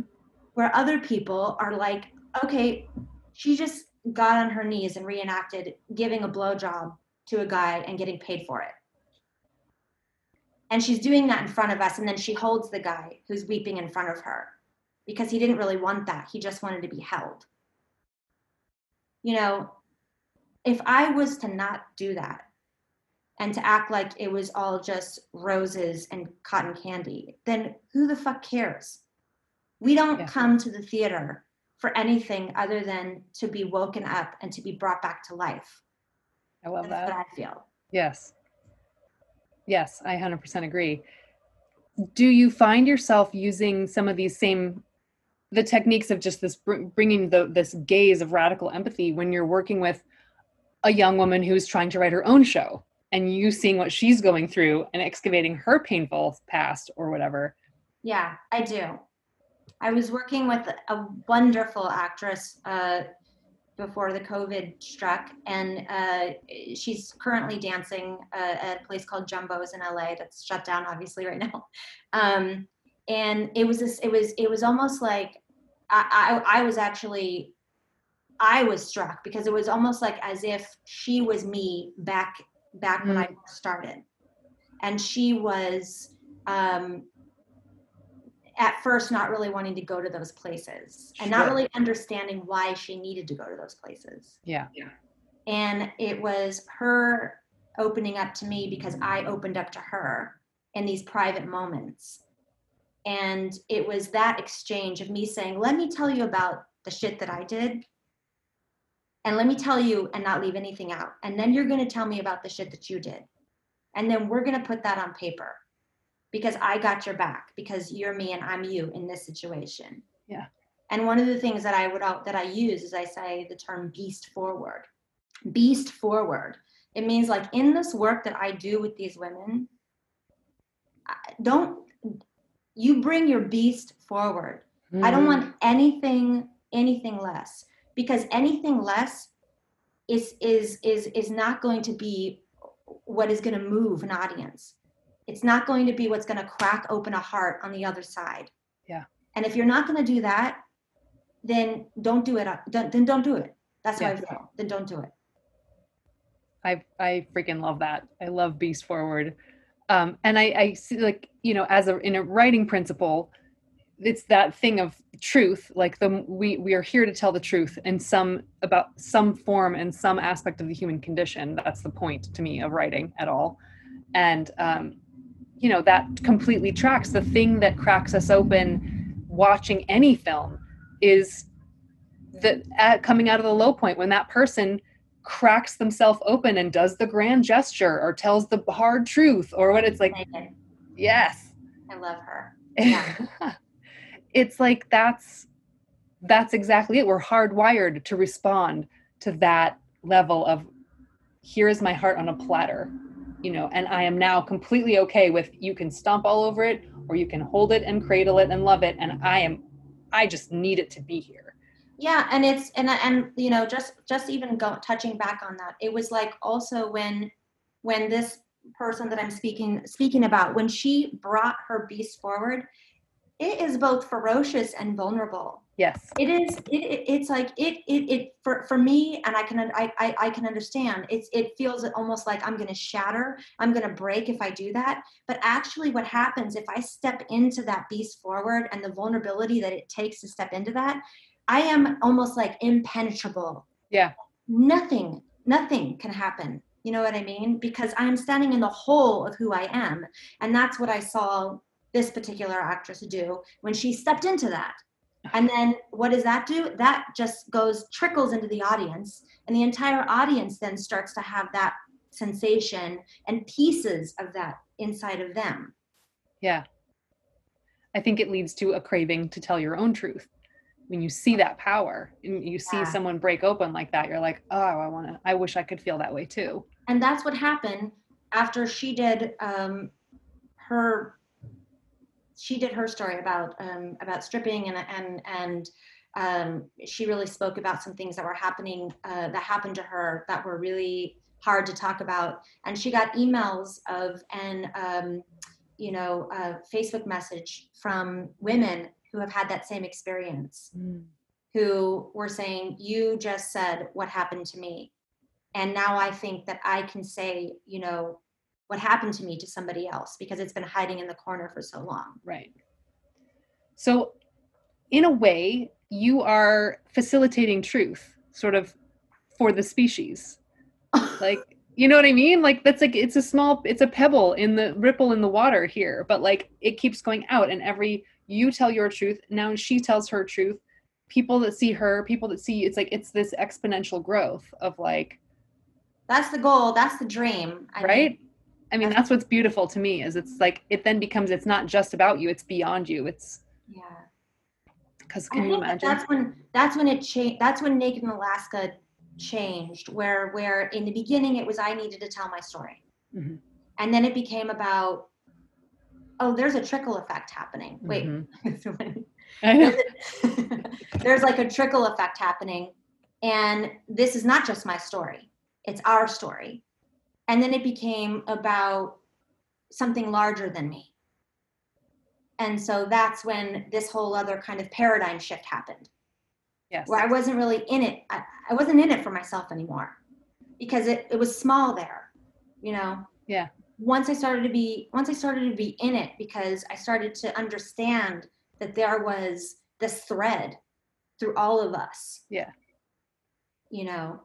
where other people are like, okay, she just got on her knees and reenacted giving a blowjob to a guy and getting paid for it. And she's doing that in front of us, and then she holds the guy who's weeping in front of her because he didn't really want that. He just wanted to be held. You know, if I was to not do that, and to act like it was all just roses and cotton candy, then who the fuck cares? We don't yeah. come to the theater for anything other than to be woken up and to be brought back to life. I love That's that. I feel. Yes. Yes, I 100% agree. Do you find yourself using some of these same the techniques of just this bringing the this gaze of radical empathy when you're working with a young woman who's trying to write her own show and you seeing what she's going through and excavating her painful past or whatever. Yeah, I do. I was working with a wonderful actress uh, before the COVID struck, and uh, she's currently dancing uh, at a place called Jumbo's in LA that's shut down, obviously, right now. Um, and it was this, it was, it was almost like I, I, I was actually I was struck because it was almost like as if she was me back back mm. when I started. And she was um, at first not really wanting to go to those places and not really understanding why she needed to go to those places. Yeah. Yeah. And it was her opening up to me because I opened up to her in these private moments. And it was that exchange of me saying, Let me tell you about the shit that I did and let me tell you and not leave anything out. And then you're going to tell me about the shit that you did. And then we're going to put that on paper because I got your back because you're me and I'm you in this situation. Yeah. And one of the things that I would that I use is I say the term beast forward. Beast forward. It means like in this work that I do with these women, don't you bring your beast forward. Mm. I don't want anything anything less because anything less is is is is not going to be what is going to move an audience. It's not going to be what's going to crack open a heart on the other side. Yeah. And if you're not going to do that then don't do it Don't, then don't do it. That's yeah. how i feel. Then don't do it. I i freaking love that. I love beast forward um and i i see like you know as a in a writing principle it's that thing of truth like the we we are here to tell the truth in some about some form and some aspect of the human condition. That's the point to me of writing at all. And um you know that completely tracks. The thing that cracks us open watching any film is that at coming out of the low point when that person cracks themselves open and does the grand gesture or tells the hard truth or what it's like Megan, yes I love her. Yeah. it's like that's that's exactly it we're hardwired to respond to that level of here is my heart on a platter you know and i am now completely okay with you can stomp all over it or you can hold it and cradle it and love it and i am i just need it to be here yeah and it's and and you know just just even go touching back on that it was like also when when this person that i'm speaking speaking about when she brought her beast forward it is both ferocious and vulnerable. Yes. It is it, it it's like it it, it for, for me and i can I, I i can understand it's it feels almost like i'm going to shatter i'm going to break if i do that but actually what happens if i step into that beast forward and the vulnerability that it takes to step into that i am almost like impenetrable. Yeah. Nothing nothing can happen. You know what i mean? Because i'm standing in the whole of who i am and that's what i saw this particular actress do when she stepped into that. And then what does that do? That just goes trickles into the audience and the entire audience then starts to have that sensation and pieces of that inside of them. Yeah. I think it leads to a craving to tell your own truth when you see that power and you see Yeah. someone break open like that you're like oh i want to i wish i could feel that way too and that's what happened after she did um, her she did her story about um, about stripping and and and um, she really spoke about some things that were happening uh, that happened to her that were really hard to talk about and she got emails of and um, you know a facebook message from women who have had that same experience mm. who were saying, You just said what happened to me. And now I think that I can say, you know, what happened to me to somebody else because it's been hiding in the corner for so long. Right. So, in a way, you are facilitating truth, sort of, for the species. Like, you know what I mean? Like, that's like, it's a small, it's a pebble in the ripple in the water here, but like, it keeps going out, and every, you tell your truth, now she tells her truth. People that see her, people that see you, it's like, it's this exponential growth of like, That's the goal. That's the dream. I mean, right? I mean, that's- what's beautiful to me is it's like, it then becomes, it's not just about you, it's beyond you. It's, yeah. because I can you think imagine? that's when that's when it changed. That's when Naked in Alaska changed. Where where in the beginning it was I needed to tell my story, Mhm. and then it became about oh there's a trickle effect happening. Wait, Mhm. Know. there's like a trickle effect happening and this is not just my story it's our story and then it became about something larger than me and so that's when this whole other kind of paradigm shift happened Yes. where i wasn't really in it i, I wasn't in it for myself anymore because it, it was small there you know Yeah. Once i started to be once i started to be in it because i started to understand that there was this thread through all of us Yeah. you know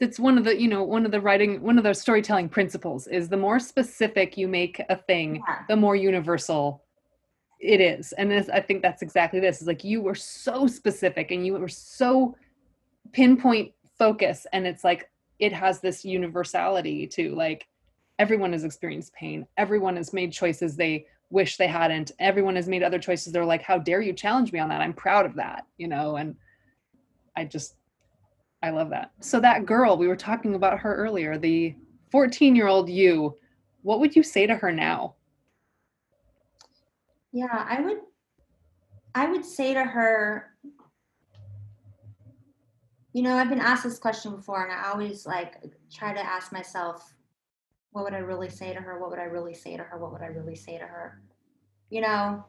It's one of the, you know, one of the writing, one of the storytelling principles is the more specific you make a thing, Yeah. the more universal it is. And this, I think that's exactly this. Is like you were so specific and you were so pinpoint focus, and it's like it has this universality to like everyone has experienced pain. Everyone has made choices they wish they hadn't. Everyone has made other choices. They're like, how dare you challenge me on that? I'm proud of that, you know. And I just I love that. So that girl, we were talking about her earlier, the 14-year-old you, what would you say to her now? yeah i would i would say to her you know i've been asked this question before and i always like try to ask myself what would i really say to her? What would i really say to her? What would i really say to her? You know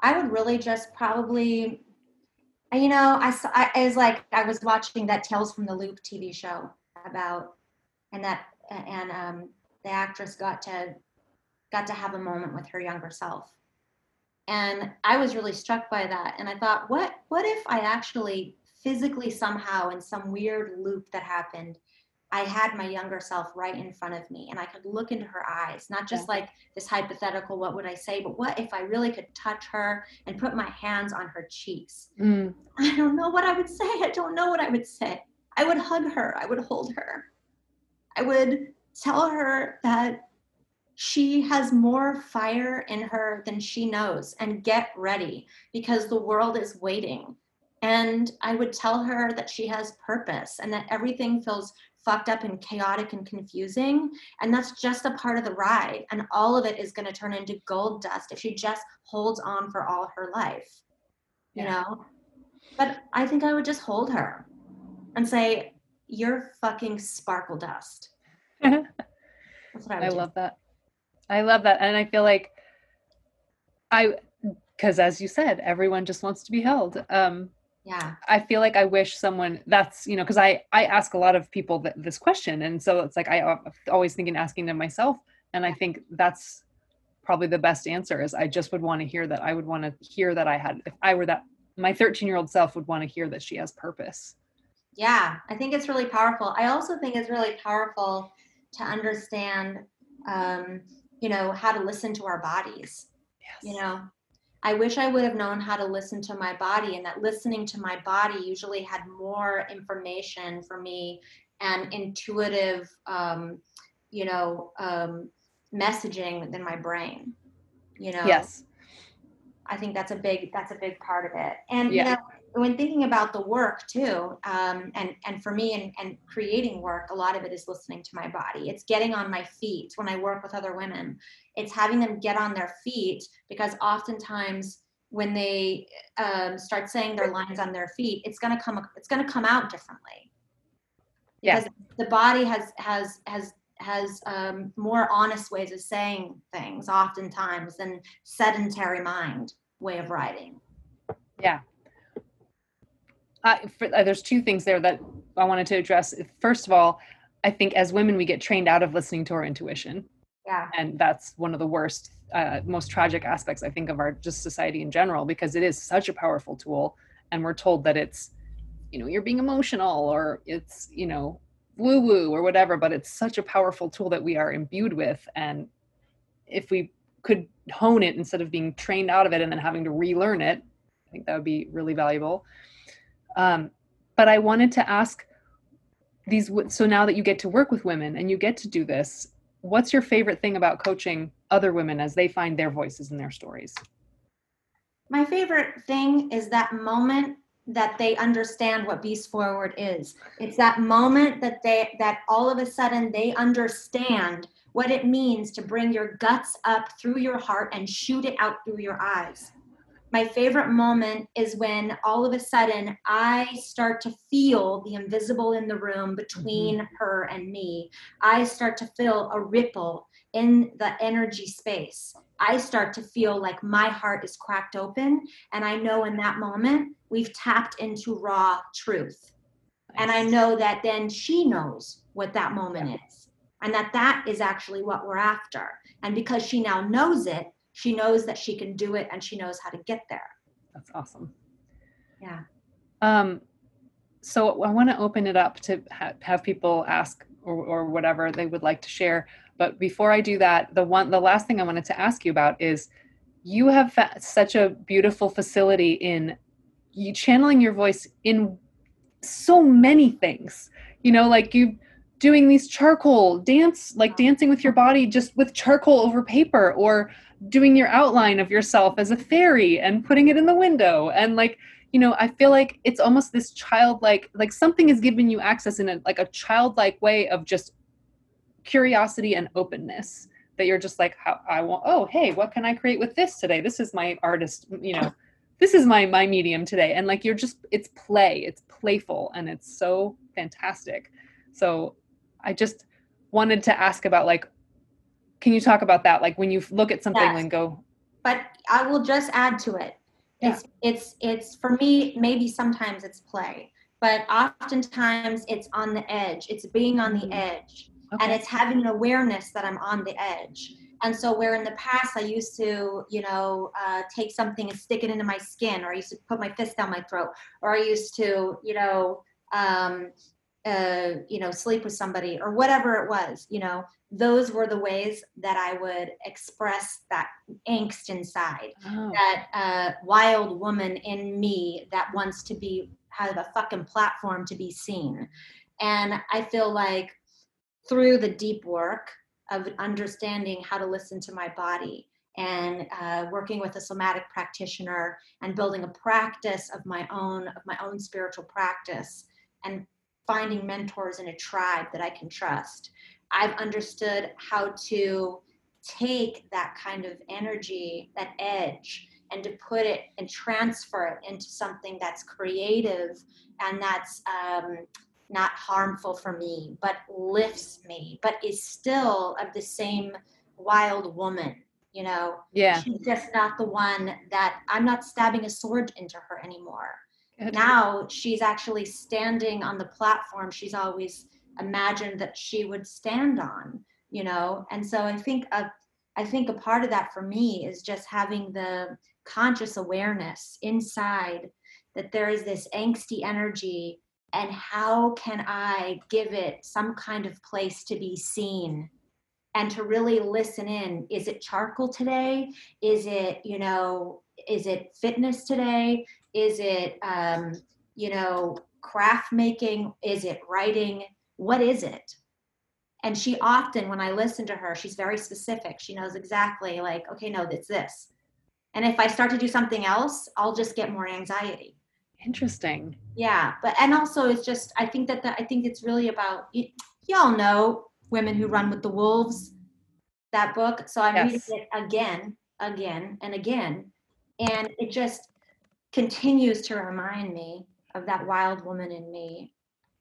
i would really just probably you know i saw I, was like i was watching that tales from the loop tv show about and that and um the actress got to got to have a moment with her younger self. And i was really struck by that and i thought what what if i actually physically somehow in some weird loop that happened I had my younger self right in front of me and I could look into her eyes, not just yeah. like this hypothetical, what would I say, but what if I really could touch her and put my hands on her cheeks? Mm. I don't know what I would say. I don't know what I would say. I would hug her. I would hold her. I would tell her that she has more fire in her than she knows and get ready because the world is waiting. And I would tell her that she has purpose and that everything feels fucked up and chaotic and confusing. And that's just a part of the ride. And all of it is going to turn into gold dust if she just holds on for all her life, you yeah. know? But I think I would just hold her and say, You're fucking sparkle dust. that's what I I love that. I love that. And I feel like I, because as you said, everyone just wants to be held. Um, yeah. I feel like i wish someone that's you know because i i ask a lot of people th- this question and so it's like i always think in asking them myself and i think that's probably the best answer is i just would want to hear that i would want to hear that i had if i were that my 13 year old self would want to hear that she has purpose. Yeah i think it's really powerful. I also think it's really powerful to understand um, you know how to listen to our bodies. Yes. you know I wish I would have known how to listen to my body, and that listening to my body usually had more information for me and intuitive, um, you know, um, messaging than my brain. You know. Yes. I think that's a big that's a big part of it. And yeah. you know, when thinking about the work too, um, and and for me and, and creating work, a lot of it is listening to my body. It's getting on my feet when I work with other women. It's having them get on their feet because oftentimes when they um, start saying their lines on their feet, it's gonna come it's gonna come out differently. Because yeah. the body has has has has um, more honest ways of saying things oftentimes than sedentary mind way of writing. Yeah, for, uh, there's two things there that I wanted to address. First of all, I think as women, we get trained out of listening to our intuition. Yeah. And that's one of the worst, uh, most tragic aspects, I think, of our just society in general, because it is such a powerful tool. And we're told that it's, you know, you're being emotional or it's, you know, woo woo or whatever, but it's such a powerful tool that we are imbued with. And if we could hone it instead of being trained out of it and then having to relearn it, I think that would be really valuable. Um, but I wanted to ask these. So now that you get to work with women and you get to do this, what's your favorite thing about coaching other women as they find their voices and their stories? My favorite thing is that moment that they understand what beast forward is it's that moment that they that all of a sudden they understand what it means to bring your guts up through your heart and shoot it out through your eyes my favorite moment is when all of a sudden I start to feel the invisible in the room between mm-hmm. her and me. I start to feel a ripple in the energy space. I start to feel like my heart is cracked open. And I know in that moment, we've tapped into raw truth. Nice. And I know that then she knows what that moment is. And that that is actually what we're after. And because she now knows it, she knows that she can do it and she knows how to get there. That's awesome. Yeah. Um, so I want to open it up to ha- have people ask or, or whatever they would like to share. But before I do that, the one, the last thing I wanted to ask you about is you have fa- such a beautiful facility in you channeling your voice in so many things. You know, like you doing these charcoal dance, like dancing with your body just with charcoal over paper, or doing your outline of yourself as a fairy and putting it in the window. And like you know i feel like it's almost this childlike like something is giving you access in a like a childlike way of just curiosity and openness that you're just like how i want oh hey what can i create with this today? This is my artist you know this is my my medium today. And like you're just it's play. It's playful and it's so fantastic. So i just wanted to ask about like can you talk about that like when you look at something yes. and go but i will just add to it yeah. it's it's it's for me maybe sometimes it's play but oftentimes it's on the edge it's being on mm-hmm. the edge okay. and it's having an awareness that i'm on the edge and so where in the past i used to you know uh, take something and stick it into my skin or i used to put my fist down my throat or i used to you know um, uh, you know, sleep with somebody or whatever it was, you know, those were the ways that I would express that angst inside, oh. that uh, wild woman in me that wants to be have a fucking platform to be seen. And I feel like through the deep work of understanding how to listen to my body and uh, working with a somatic practitioner and building a practice of my own of my own spiritual practice and finding mentors in a tribe that I can trust. I've understood how to take that kind of energy, that edge, and to put it and transfer it into something that's creative and that's um, not harmful for me, but lifts me, but is still of the same wild woman. You know, yeah, she's just not the one that I'm not stabbing a sword into her anymore. Good. Now she's actually standing on the platform she's always imagined that she would stand on. You know, and so I think a, I think a part of that for me is just having the conscious awareness inside that there is this angsty energy and how can I give it some kind of place to be seen and to really listen in? Is it charcoal today? Is it, you know, is it fitness today? Is it, um, you know, craft making? Is it writing? What is it? And she often, when I listen to her, she's very specific. She knows exactly, like, okay, no, it's this. And if I start to do something else, I'll just get more anxiety. Interesting. Yeah, but and also it's just I think that the, I think it's really about y'all know women who run with the wolves that book. So I'm yes. reading it again, again, and again, and it just continues to remind me of that wild woman in me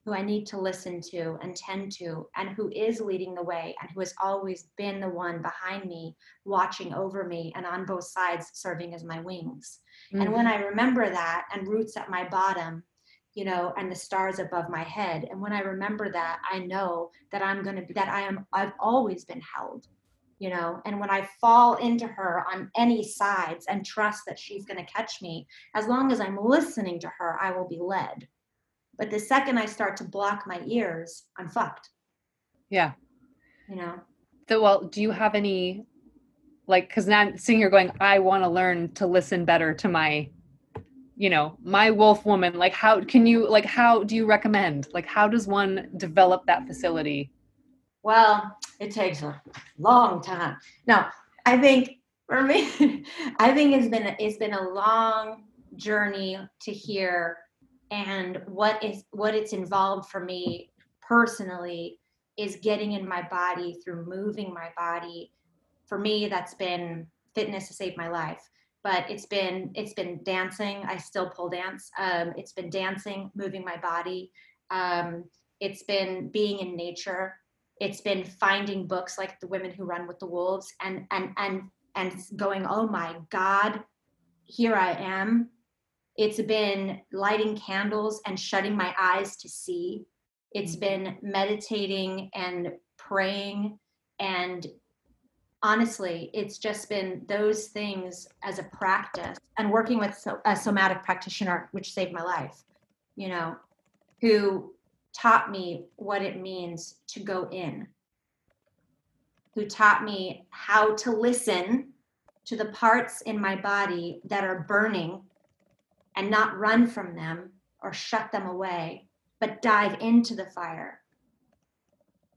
who I need to listen to and tend to, and who is leading the way and who has always been the one behind me, watching over me, and on both sides serving as my wings. Mm-hmm. And when mm-hmm. I remember that and roots at my bottom, you know, and the stars above my head, and when I remember that, I know that I'm going to be, that I am, I've always been held. You know, and when I fall into her on any sides and trust that she's going to catch me, as long as I'm listening to her, I will be led but the second I start to block my ears, I'm fucked. Yeah. You know? So, well, do you have any, like, because now I'm sitting here going, I want to learn to listen better to my, you know, my wolf woman. Like, how can you, like, how do you recommend? Like, how does one develop that facility? Well, it takes a long time. No, I think for me, I think it's been it's been a long journey to hear and what is what it's involved for me personally is getting in my body through moving my body. For me that's been fitness to save my life but it's been it's been dancing. I still pull dance. Um, it's been dancing moving my body. Um, it's been being in nature it's been finding books like the women who run with the wolves and and and and going oh my god here i am it's been lighting candles and shutting my eyes to see. It's mm-hmm. been meditating and praying. And honestly, it's just been those things as a practice and working with a somatic practitioner, which saved my life, you know, who taught me what it means to go in, who taught me how to listen to the parts in my body that are burning and not run from them or shut them away, but dive into the fire.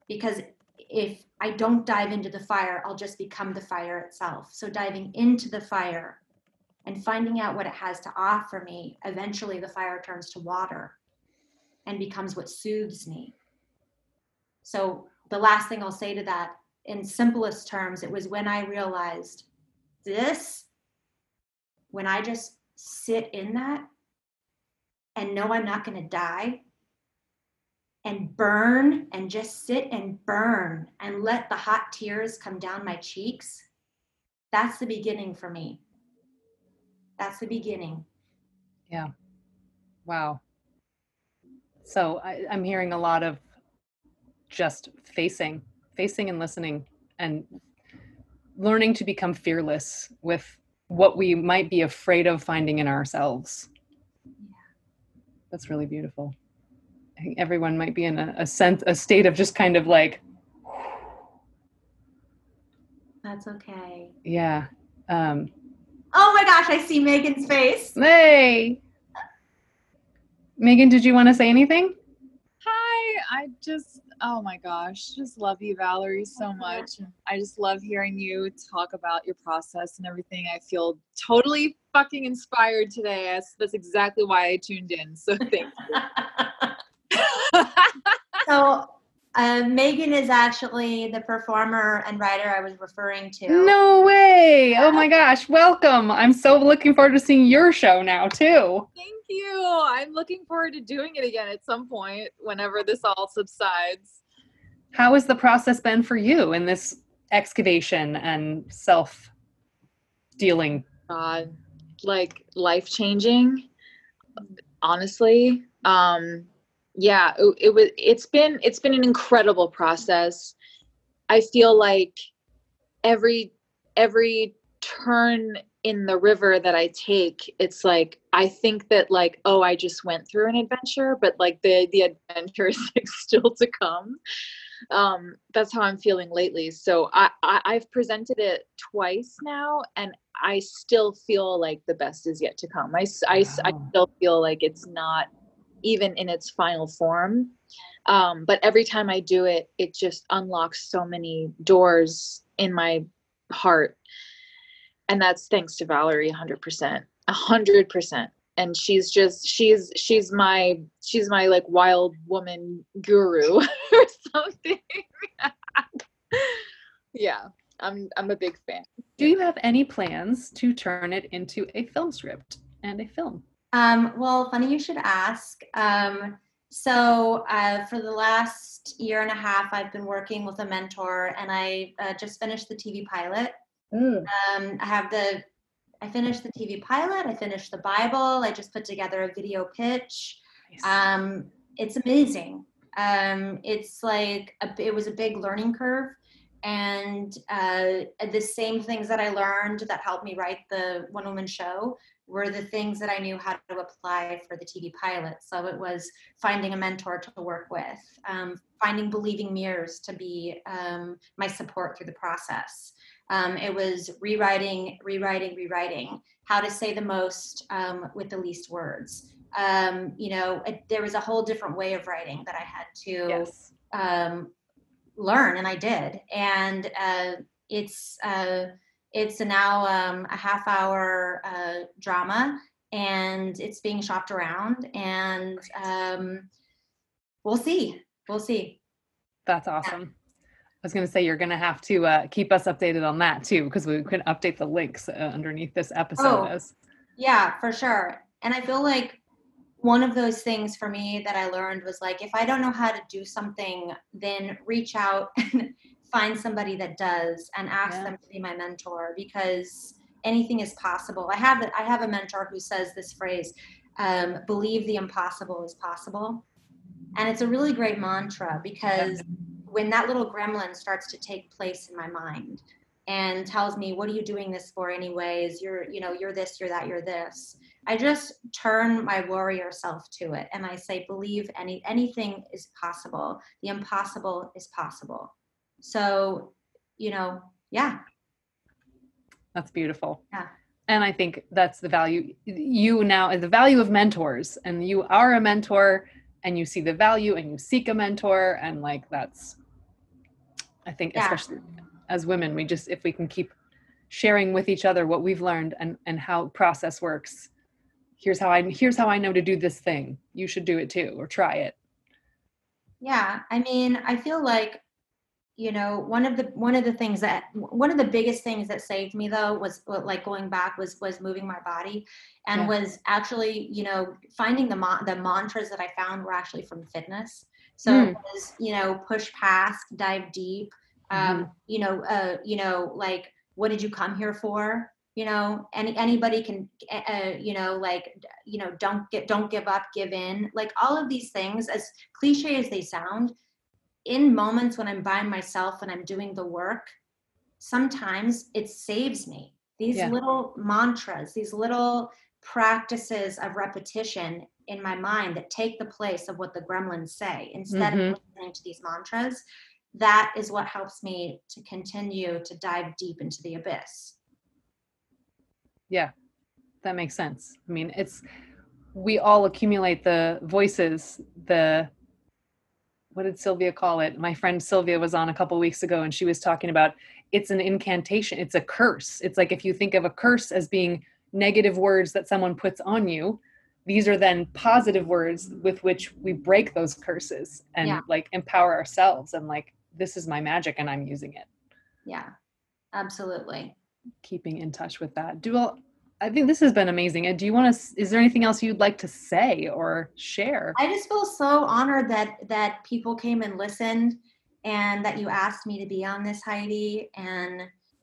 Because if I don't dive into the fire, I'll just become the fire itself. So diving into the fire and finding out what it has to offer me, eventually the fire turns to water and becomes what soothes me. So the last thing I'll say to that, in simplest terms, it was when I realized this, when I just sit in that and know I'm not going to die and burn and just sit and burn and let the hot tears come down my cheeks, that's the beginning for me. That's the beginning. Yeah. Wow. So I, I'm hearing a lot of just facing, facing and listening and learning to become fearless with what we might be afraid of finding in ourselves. Yeah. That's really beautiful. I think everyone might be in a, a sense, a state of just kind of like, That's okay. yeah. Um, Oh my gosh, I see Megan's face. hey, Megan, did you want to say anything? Hi, I just, oh my gosh, just love you, Valerie, so much. I just love hearing you talk about your process and everything. I feel totally fucking inspired today. That's, that's exactly why I tuned in. So thank you. so, uh, Megan is actually the performer and writer I was referring to. No way. Oh my gosh. Welcome. I'm so looking forward to seeing your show now, too. thank you. I'm looking forward to doing it again at some point whenever this all subsides. How has the process been for you in this excavation and self dealing? God, like life changing. Honestly, um, yeah, it, it was. It's been it's been an incredible process. I feel like every every turn in the river that I take, it's like I think that like oh I just went through an adventure, but like the the adventure is like still to come. Um, that's how I'm feeling lately. So I, I I've presented it twice now, and I still feel like the best is yet to come. I, Wow. still feel like it's not even in its final form. Um, but every time I do it, it just unlocks so many doors in my heart. And that's thanks to Valerie 100%. 100%. And she's just she's she's my she's my like wild woman guru or something. yeah. I'm I'm a big fan. Do you have any plans to turn it into a film script and a film? Um, well, funny you should ask. Um, so, uh, for the last year and a half, I've been working with a mentor, and I uh, just finished the TV pilot. Um, I have the, I finished the TV pilot. I finished the Bible. I just put together a video pitch. Nice. Um, it's amazing. Um, it's like a, it was a big learning curve, and uh, the same things that I learned that helped me write the one woman show were the things that I knew how to apply for the TV pilot. So it was finding a mentor to work with, um, finding believing mirrors to be um, my support through the process. Um, it was rewriting, rewriting, rewriting, how to say the most um, with the least words. Um, you know, it, there was a whole different way of writing that I had to yes. um, learn, and I did. And uh, it's uh, it's now um, a half hour uh, drama, and it's being shopped around, and um, we'll see. We'll see. That's awesome. I was going to say you're going to have to uh, keep us updated on that too, because we can update the links uh, underneath this episode. Oh. As Yeah, for sure. And I feel like one of those things for me that I learned was like, if I don't know how to do something, then reach out and find somebody that does and ask Yeah. them to be my mentor because anything is possible. I have that I have a mentor who says this phrase, um, believe the impossible is possible. And it's a really great mantra because when that little gremlin starts to take place in my mind and tells me, what are you doing this for anyways? You're, you know, you're this, you're that, you're this. I just turn my warrior self to it and I say, believe any anything is possible. The impossible is possible. So, you know, yeah. That's beautiful. Yeah. And I think that's the value. You now, is the value of mentors, and you are a mentor, and you see the value, and you seek a mentor, and like that's. I think, Yeah. especially as women, we just if we can keep sharing with each other what we've learned and and how process works. Here's how I here's how I know to do this thing. You should do it too, or try it. Yeah, I mean, I feel like you know one of the one of the things that one of the biggest things that saved me though was like going back was was moving my body and Yeah. was actually you know finding the ma- the mantras that I found were actually from fitness. So Mm. it was you know push past, dive deep. Um, You know, uh, you know, like what did you come here for? You know, any anybody can, uh, uh, you know, like you know, don't get don't give up, give in. Like all of these things, as cliche as they sound, in moments when I'm by myself and I'm doing the work, sometimes it saves me. These Yeah. little mantras, these little practices of repetition in my mind that take the place of what the gremlins say instead Mhm. of listening to these mantras that is what helps me to continue to dive deep into the abyss Yeah, that makes sense. I mean, it's we all accumulate the voices, the what did Sylvia call it? My friend Sylvia was on a couple weeks ago and she was talking about it's an incantation, it's a curse. It's like if you think of a curse as being negative words that someone puts on you, these are then positive words with which we break those curses and Yeah. like empower ourselves and like this is my magic and I'm using it. yeah absolutely keeping in touch with that. Do well, I think this has been amazing. And do you want to? Is there anything else you'd like to say or share? I just feel so honored that that people came and listened and that you asked me to be on this Heidi and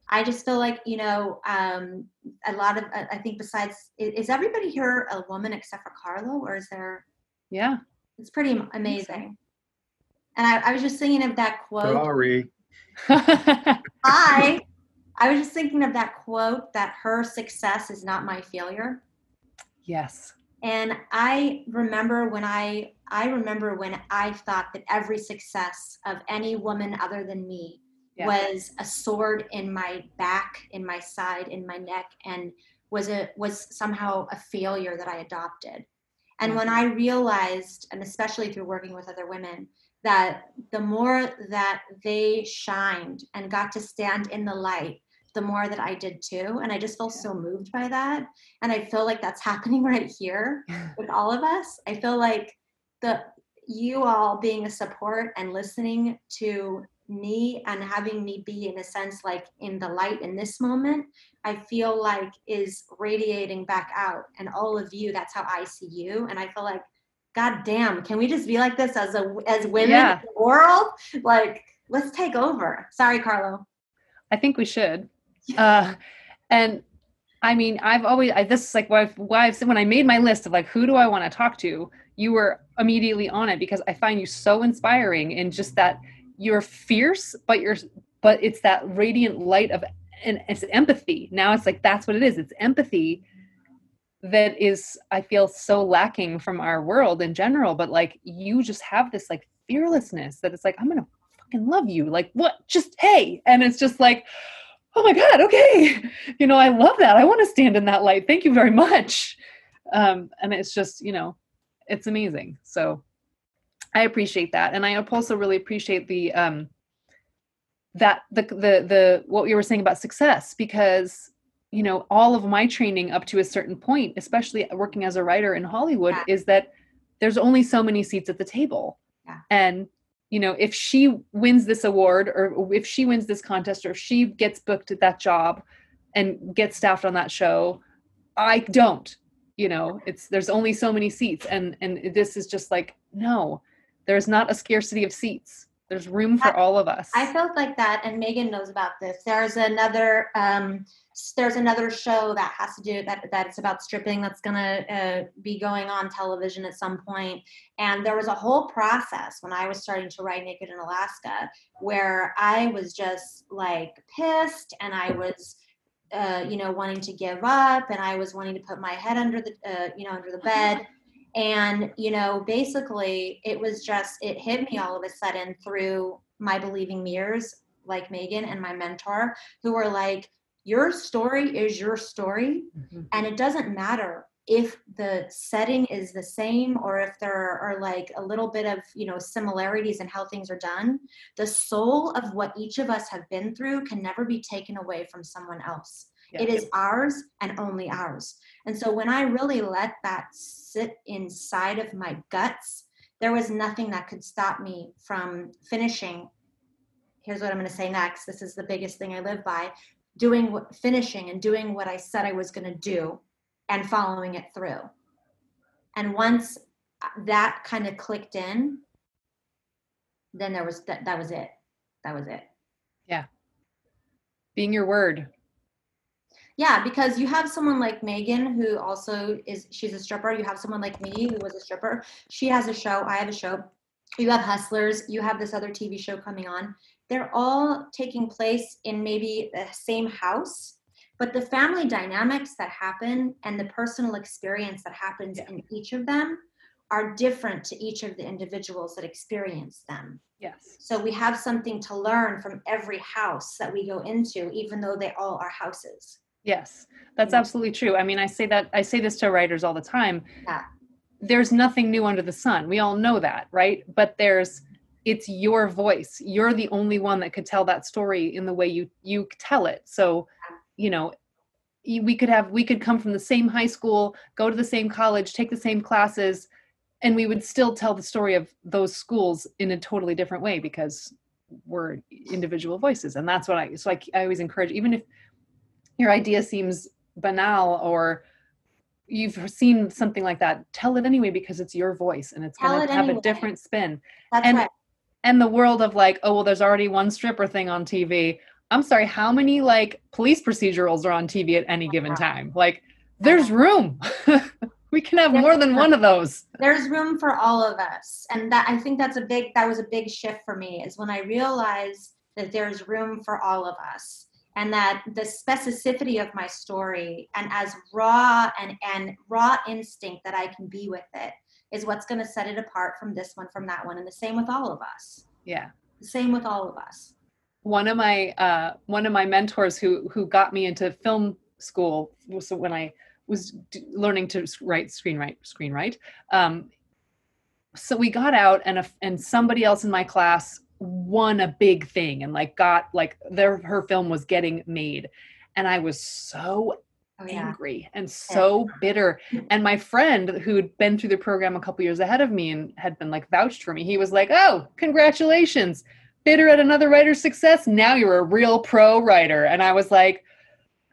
I just feel like you know um, a lot of I I think besides i- is everybody here a woman except for Carlo or is there Yeah. it's pretty amazing and I, I was just thinking of that quote Sorry. I I was just thinking of that quote that her success is not my failure yes. And I remember when I I remember when I thought that every success of any woman other than me Yeah. was a sword in my back, in my side, in my neck, and was a was somehow a failure that I adopted. And when I realized, and especially through working with other women, that the more that they shined and got to stand in the light, the more that I did too. And I just felt so moved by that. And I feel like that's happening right here with all of us. I feel like the you all being a support and listening to me and having me be in a sense like in the light in this moment, I feel like is radiating back out. And all of you, that's how I see you. And I feel like, God damn, can we just be like this as a as women Yeah. in the world? Like, let's take over. Sorry, Carlo. I think we should. Uh, and I mean, I've always, I, this is like why I've, why I've said when I made my list of like, who do I want to talk to? You were immediately on it because I find you so inspiring and just that you're fierce, but you're, but it's that radiant light of, and it's empathy. Now it's like, that's what it is. It's empathy that is, I feel so lacking from our world in general. But like, you just have this like fearlessness that it's like, I'm to fucking love you. Like, what? Just, hey. And it's just like, oh my god okay. You know i love that. I want to stand in that light. Thank you very much. Um, and it's just you know it's amazing. So i appreciate that. And i also really appreciate the um that the the the what you were saying about success because you know all of my training up to a certain point especially working as a writer in hollywood Yeah. is that there's only so many seats at the table. Yeah. and you know if she wins this award or if she wins this contest or if she gets booked at that job and gets staffed on that show i don't you know it's there's only so many seats. And and this is just like no there's not a scarcity of seats there's room for all of us I felt like that, and Megan knows about this. There's another um, there's another show that has to do that that's about stripping that's gonna uh, be going on television at some point. And there was a whole process when I was starting to write Naked in Alaska, where I was just like pissed, and I was. Uh, you know, wanting to give up, and I was wanting to put my head under the, uh, you know, under the bed, and you know basically it was just it hit me all of a sudden through my believing mirrors like megan and my mentor who were like your story is your story Mhm. and it doesn't matter if the setting is the same or if there are like a little bit of you know similarities in how things are done the soul of what each of us have been through can never be taken away from someone else Yeah. it is ours and only ours and so when I really let that sit inside of my guts, there was nothing that could stop me from finishing. Here's what I'm going to say next. This is the biggest thing I live by doing what, finishing and doing what I said I was going to do and following it through. And once that kind of clicked in, then there was that, that was it. That was it. Yeah. Being your word Yeah, because you have someone like Megan who also is she's a stripper. You have someone like me who was a stripper. She has a show, I have a show. You have hustlers, you have this other TV show coming on. They're all taking place in maybe the same house, but the family dynamics that happen and the personal experience that happens Yeah. in each of them are different to each of the individuals that experience them. Yes. So we have something to learn from every house that we go into, even though they all are houses. Yes, that's absolutely true. I mean, I say that I say this to writers all the time. Yeah. There's nothing new under the sun. We all know that, right? But there's it's your voice. You're the only one that could tell that story in the way you you tell it. So, you know, we could have we could come from the same high school, go to the same college, take the same classes, and we would still tell the story of those schools in a totally different way because we're individual voices. And that's what I so I, I always encourage even if your idea seems banal or you've seen something like that tell it anyway because it's your voice and it's going to have anyway. a different spin. That's And- right. and the world of like oh well there's already one stripper thing on tv i'm sorry how many like police procedurals are on tv at any given time? Like there's room. We can have more than one of those. There's room for all of us. And that i think that's a big that was a big shift for me is when i realized that there's room for all of us and that the specificity of my story and as raw and and raw instinct that i can be with it is what's going to set it apart from this one from that one and the same with all of us yeah the same with all of us one of my uh, one of my mentors who who got me into film school was when I was d- learning to write screenwrite screenwrite. Um, so we got out and a, and somebody else in my class won a big thing and like got like their her film was getting made, and I was so oh yeah angry and so bitter. And my friend who'd been through the program a couple years ahead of me and had been like vouched for me, he was like, "Oh, congratulations. Bitter at another writer's success. Now you're a real pro writer." And I was like,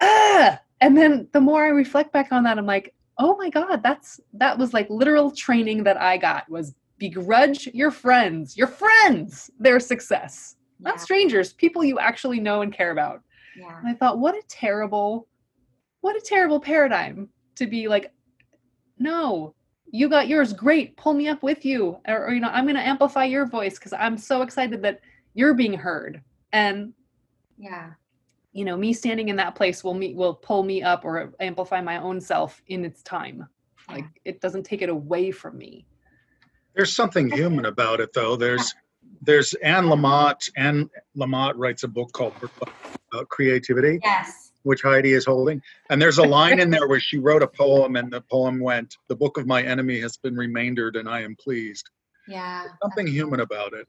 "Ah." And then the more I reflect back on that, I'm like, "Oh my god, that's that was like literal training that I got was begrudge your friends, your friends, their success. yeah, Not strangers, people you actually know and care about." yeah. And I thought, what a terrible, what a terrible paradigm to be like, no, you got yours, great, pull me up with you. Or, or, you know, I'm going to amplify your voice because I'm so excited that you're being heard. And, yeah you know, me standing in that place will meet will pull me up or amplify my own self in its time. Like it doesn't take it away from me. There's something human about it, though. There's there's Anne Lamott. Anne Lamott writes a book called uh, Creativity, yes which Heidi is holding. And there's a line in there where she wrote a poem, and the poem went, "The book of my enemy has been remaindered, and I am pleased." yeah Something human about it.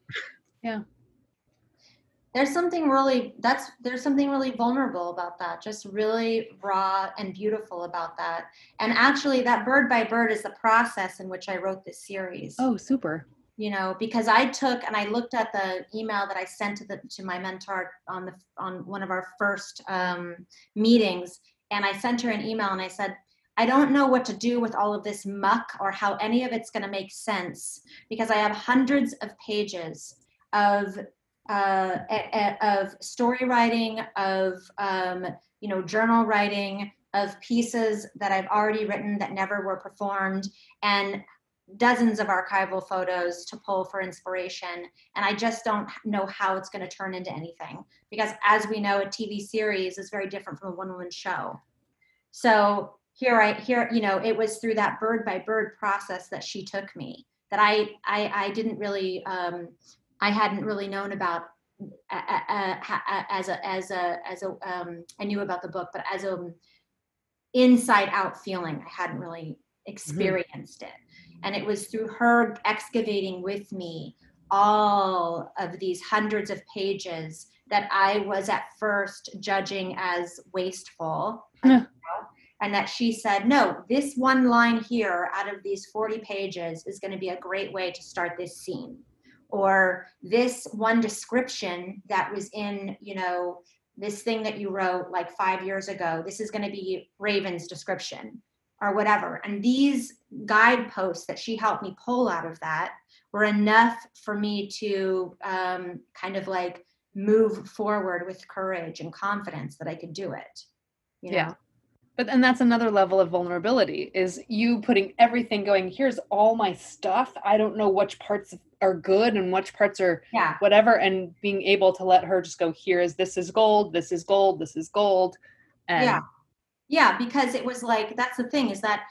There's something really that's there's something really vulnerable about that just really raw and beautiful about that and actually that bird by bird is the process in which i wrote this series Oh, super. you know because i took and i looked at the email that i sent to the to my mentor on the on one of our first um, meetings and i sent her an email and i said i don't know what to do with all of this muck or how any of it's going to make sense because i have hundreds of pages of uh, a- a- of story writing of um, you know journal writing of pieces that i've already written that never were performed and dozens of archival photos to pull for inspiration. And i just don't know how it's going to turn into anything because as we know a tv series is very different from a one woman show. So here i here you know it was through that bird by bird process that she took me that i i, I didn't really um, i hadn't really known about uh, uh, uh, as a as a as a um, i knew about the book but as a inside out feeling i hadn't really experienced it and it was through her excavating with me all of these hundreds of pages that I was at first judging as wasteful. Yeah. And that she said, no, this one line here out of these 40 pages is going to be a great way to start this scene. Or this one description that was in, you know, this thing that you wrote like five years ago, this is going to be Raven's description or whatever. And these guideposts that she helped me pull out of that were enough for me to um, kind of like move forward with courage and confidence that I could do it. you know? Yeah. But and that's another level of vulnerability is you putting everything going, here's all my stuff. I don't know which parts are good and which parts are Yeah. whatever and being able to let her just go here is this is gold, this is gold, this is gold. And yeah yeah because it was like that's the thing is that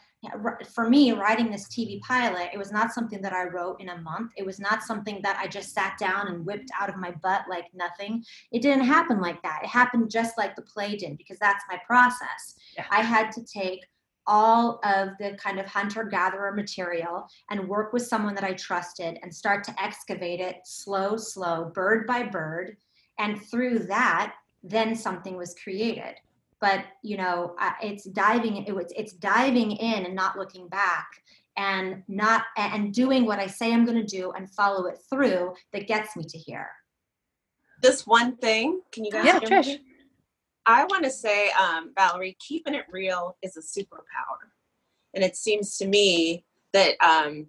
for me writing this tv pilot it was not something that i wrote in a month. It was not something that i just sat down and whipped out of my butt like nothing. It didn't happen like that. It happened just like the play did because that's my process. Yeah. i had to take all of the kind of hunter gatherer material and work with someone that i trusted and start to excavate it slow slow bird by bird. And through that then something was created but you know it's diving it was it's diving in and not looking back and not and doing what i say i'm going to do and follow it through that gets me to here this one thing. Can you guys Yeah, hear Trish. me? I want to say, um, Valerie, keeping it real is a superpower. And it seems to me that um,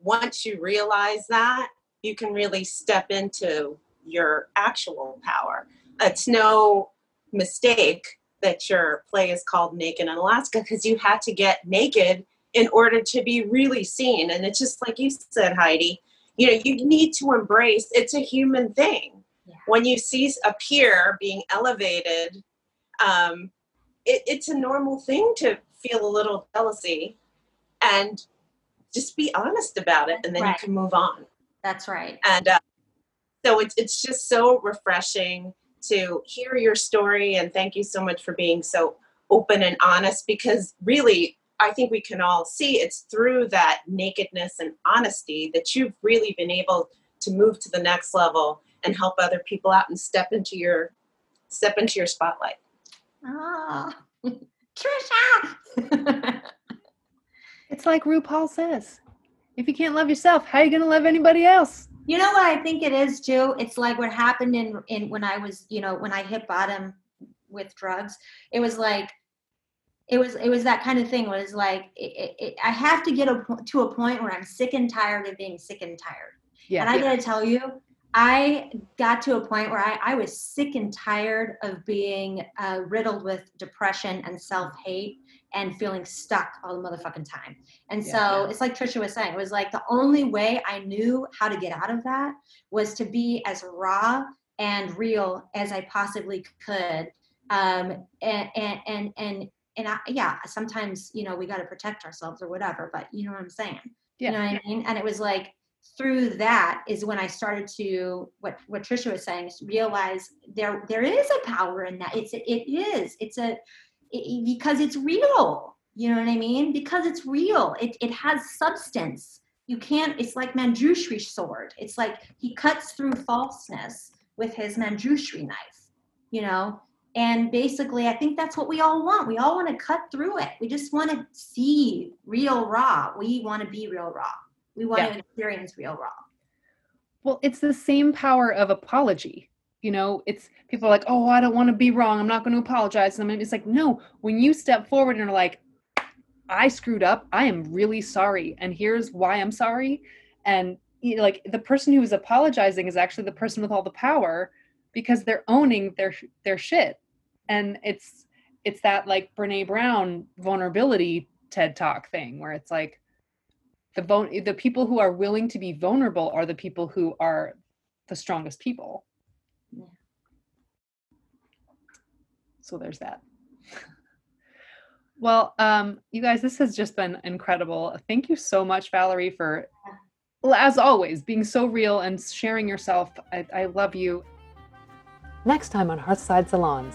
once you realize that, you can really step into your actual power. It's no mistake that your play is called Naked in Alaska because you had to get naked in order to be really seen. And it's just like you said, Heidi, you know, you need to embrace it's a human thing. Yeah. When you see a peer being elevated, um, it, it's a normal thing to feel a little jealousy and just be honest about it and then Right. you can move on that's right and uh, so it's it's just so refreshing to hear your story and thank you so much for being so open and honest because really I think we can all see it's through that nakedness and honesty that you've really been able to move to the next level and help other people out and step into your step into your spotlight. oh trisha it's like RuPaul says if you can't love yourself, how are you going to love anybody else? You know what I think it is, too? It's like what happened in in when I was, you know, when I hit bottom with drugs. It was like it was it was that kind of thing. It was like it, it, I have to get a, to a point where I'm sick and tired of being sick and tired. Yeah. And I gotta tell you, I got to a point where I, I was sick and tired of being uh, riddled with depression and self hate and feeling stuck all the motherfucking time. And Yeah. so it's like Trisha was saying, it was like the only way I knew how to get out of that was to be as raw and real as I possibly could. Um, and, and, and, and, and I, yeah, sometimes, you know, we got to protect ourselves or whatever, but you know what I'm saying? Yeah. You know what I mean? And it was like, through that is when I started to what what Trisha was saying is realize there there is a power in that. It's a, it is it's a it, because it's real. You know what I mean? Because it's real. It it has substance. You can't. It's like Manjushri's sword. It's like he cuts through falseness with his Manjushri knife. You know. And basically, I think that's what we all want. We all want to cut through it. We just want to see real raw. We want to be real raw. We want Yeah. to experience real raw. Well, it's the same power of apology. You know, it's people are like, oh, I don't want to be wrong. I'm not going to apologize. And it's like, no, when you step forward and are like, I screwed up. I am really sorry. And here's why I'm sorry. And you know, like the person who is apologizing is actually the person with all the power because they're owning their their shit. And it's it's that like Brene Brown vulnerability TED Talk thing where it's like the the people who are willing to be vulnerable are the people who are the strongest people. So there's that. well, um, you guys, this has just been incredible. Thank you so much, Valerie, for, as always, being so real and sharing yourself. I, I love you. Next time on Hearthside Salons.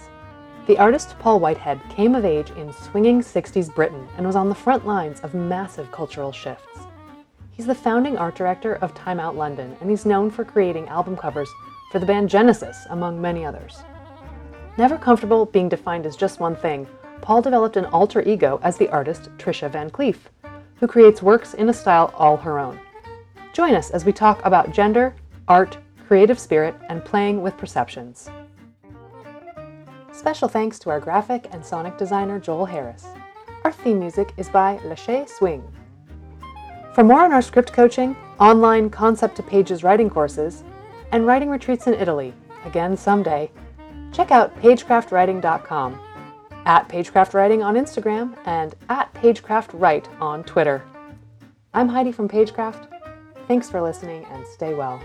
The artist Paul Whitehead came of age in swinging 60s Britain and was on the front lines of massive cultural shifts. He's the founding art director of Time Out London, and he's known for creating album covers for the band Genesis, among many others. Never comfortable being defined as just one thing, Paul developed an alter ego as the artist Trisha Van Cleef, who creates works in a style all her own. Join us as we talk about gender, art, creative spirit, and playing with perceptions. Special thanks to our graphic and sonic designer Joel Harris. Our theme music is by Lachey Swing. For more on our script coaching, online concept to pages writing courses, and writing retreats in Italy, again someday, check out pagecraftwriting.com, at pagecraftwriting on Instagram, and at pagecraftwrite on Twitter. I'm Heidi from Pagecraft. Thanks for listening and stay well.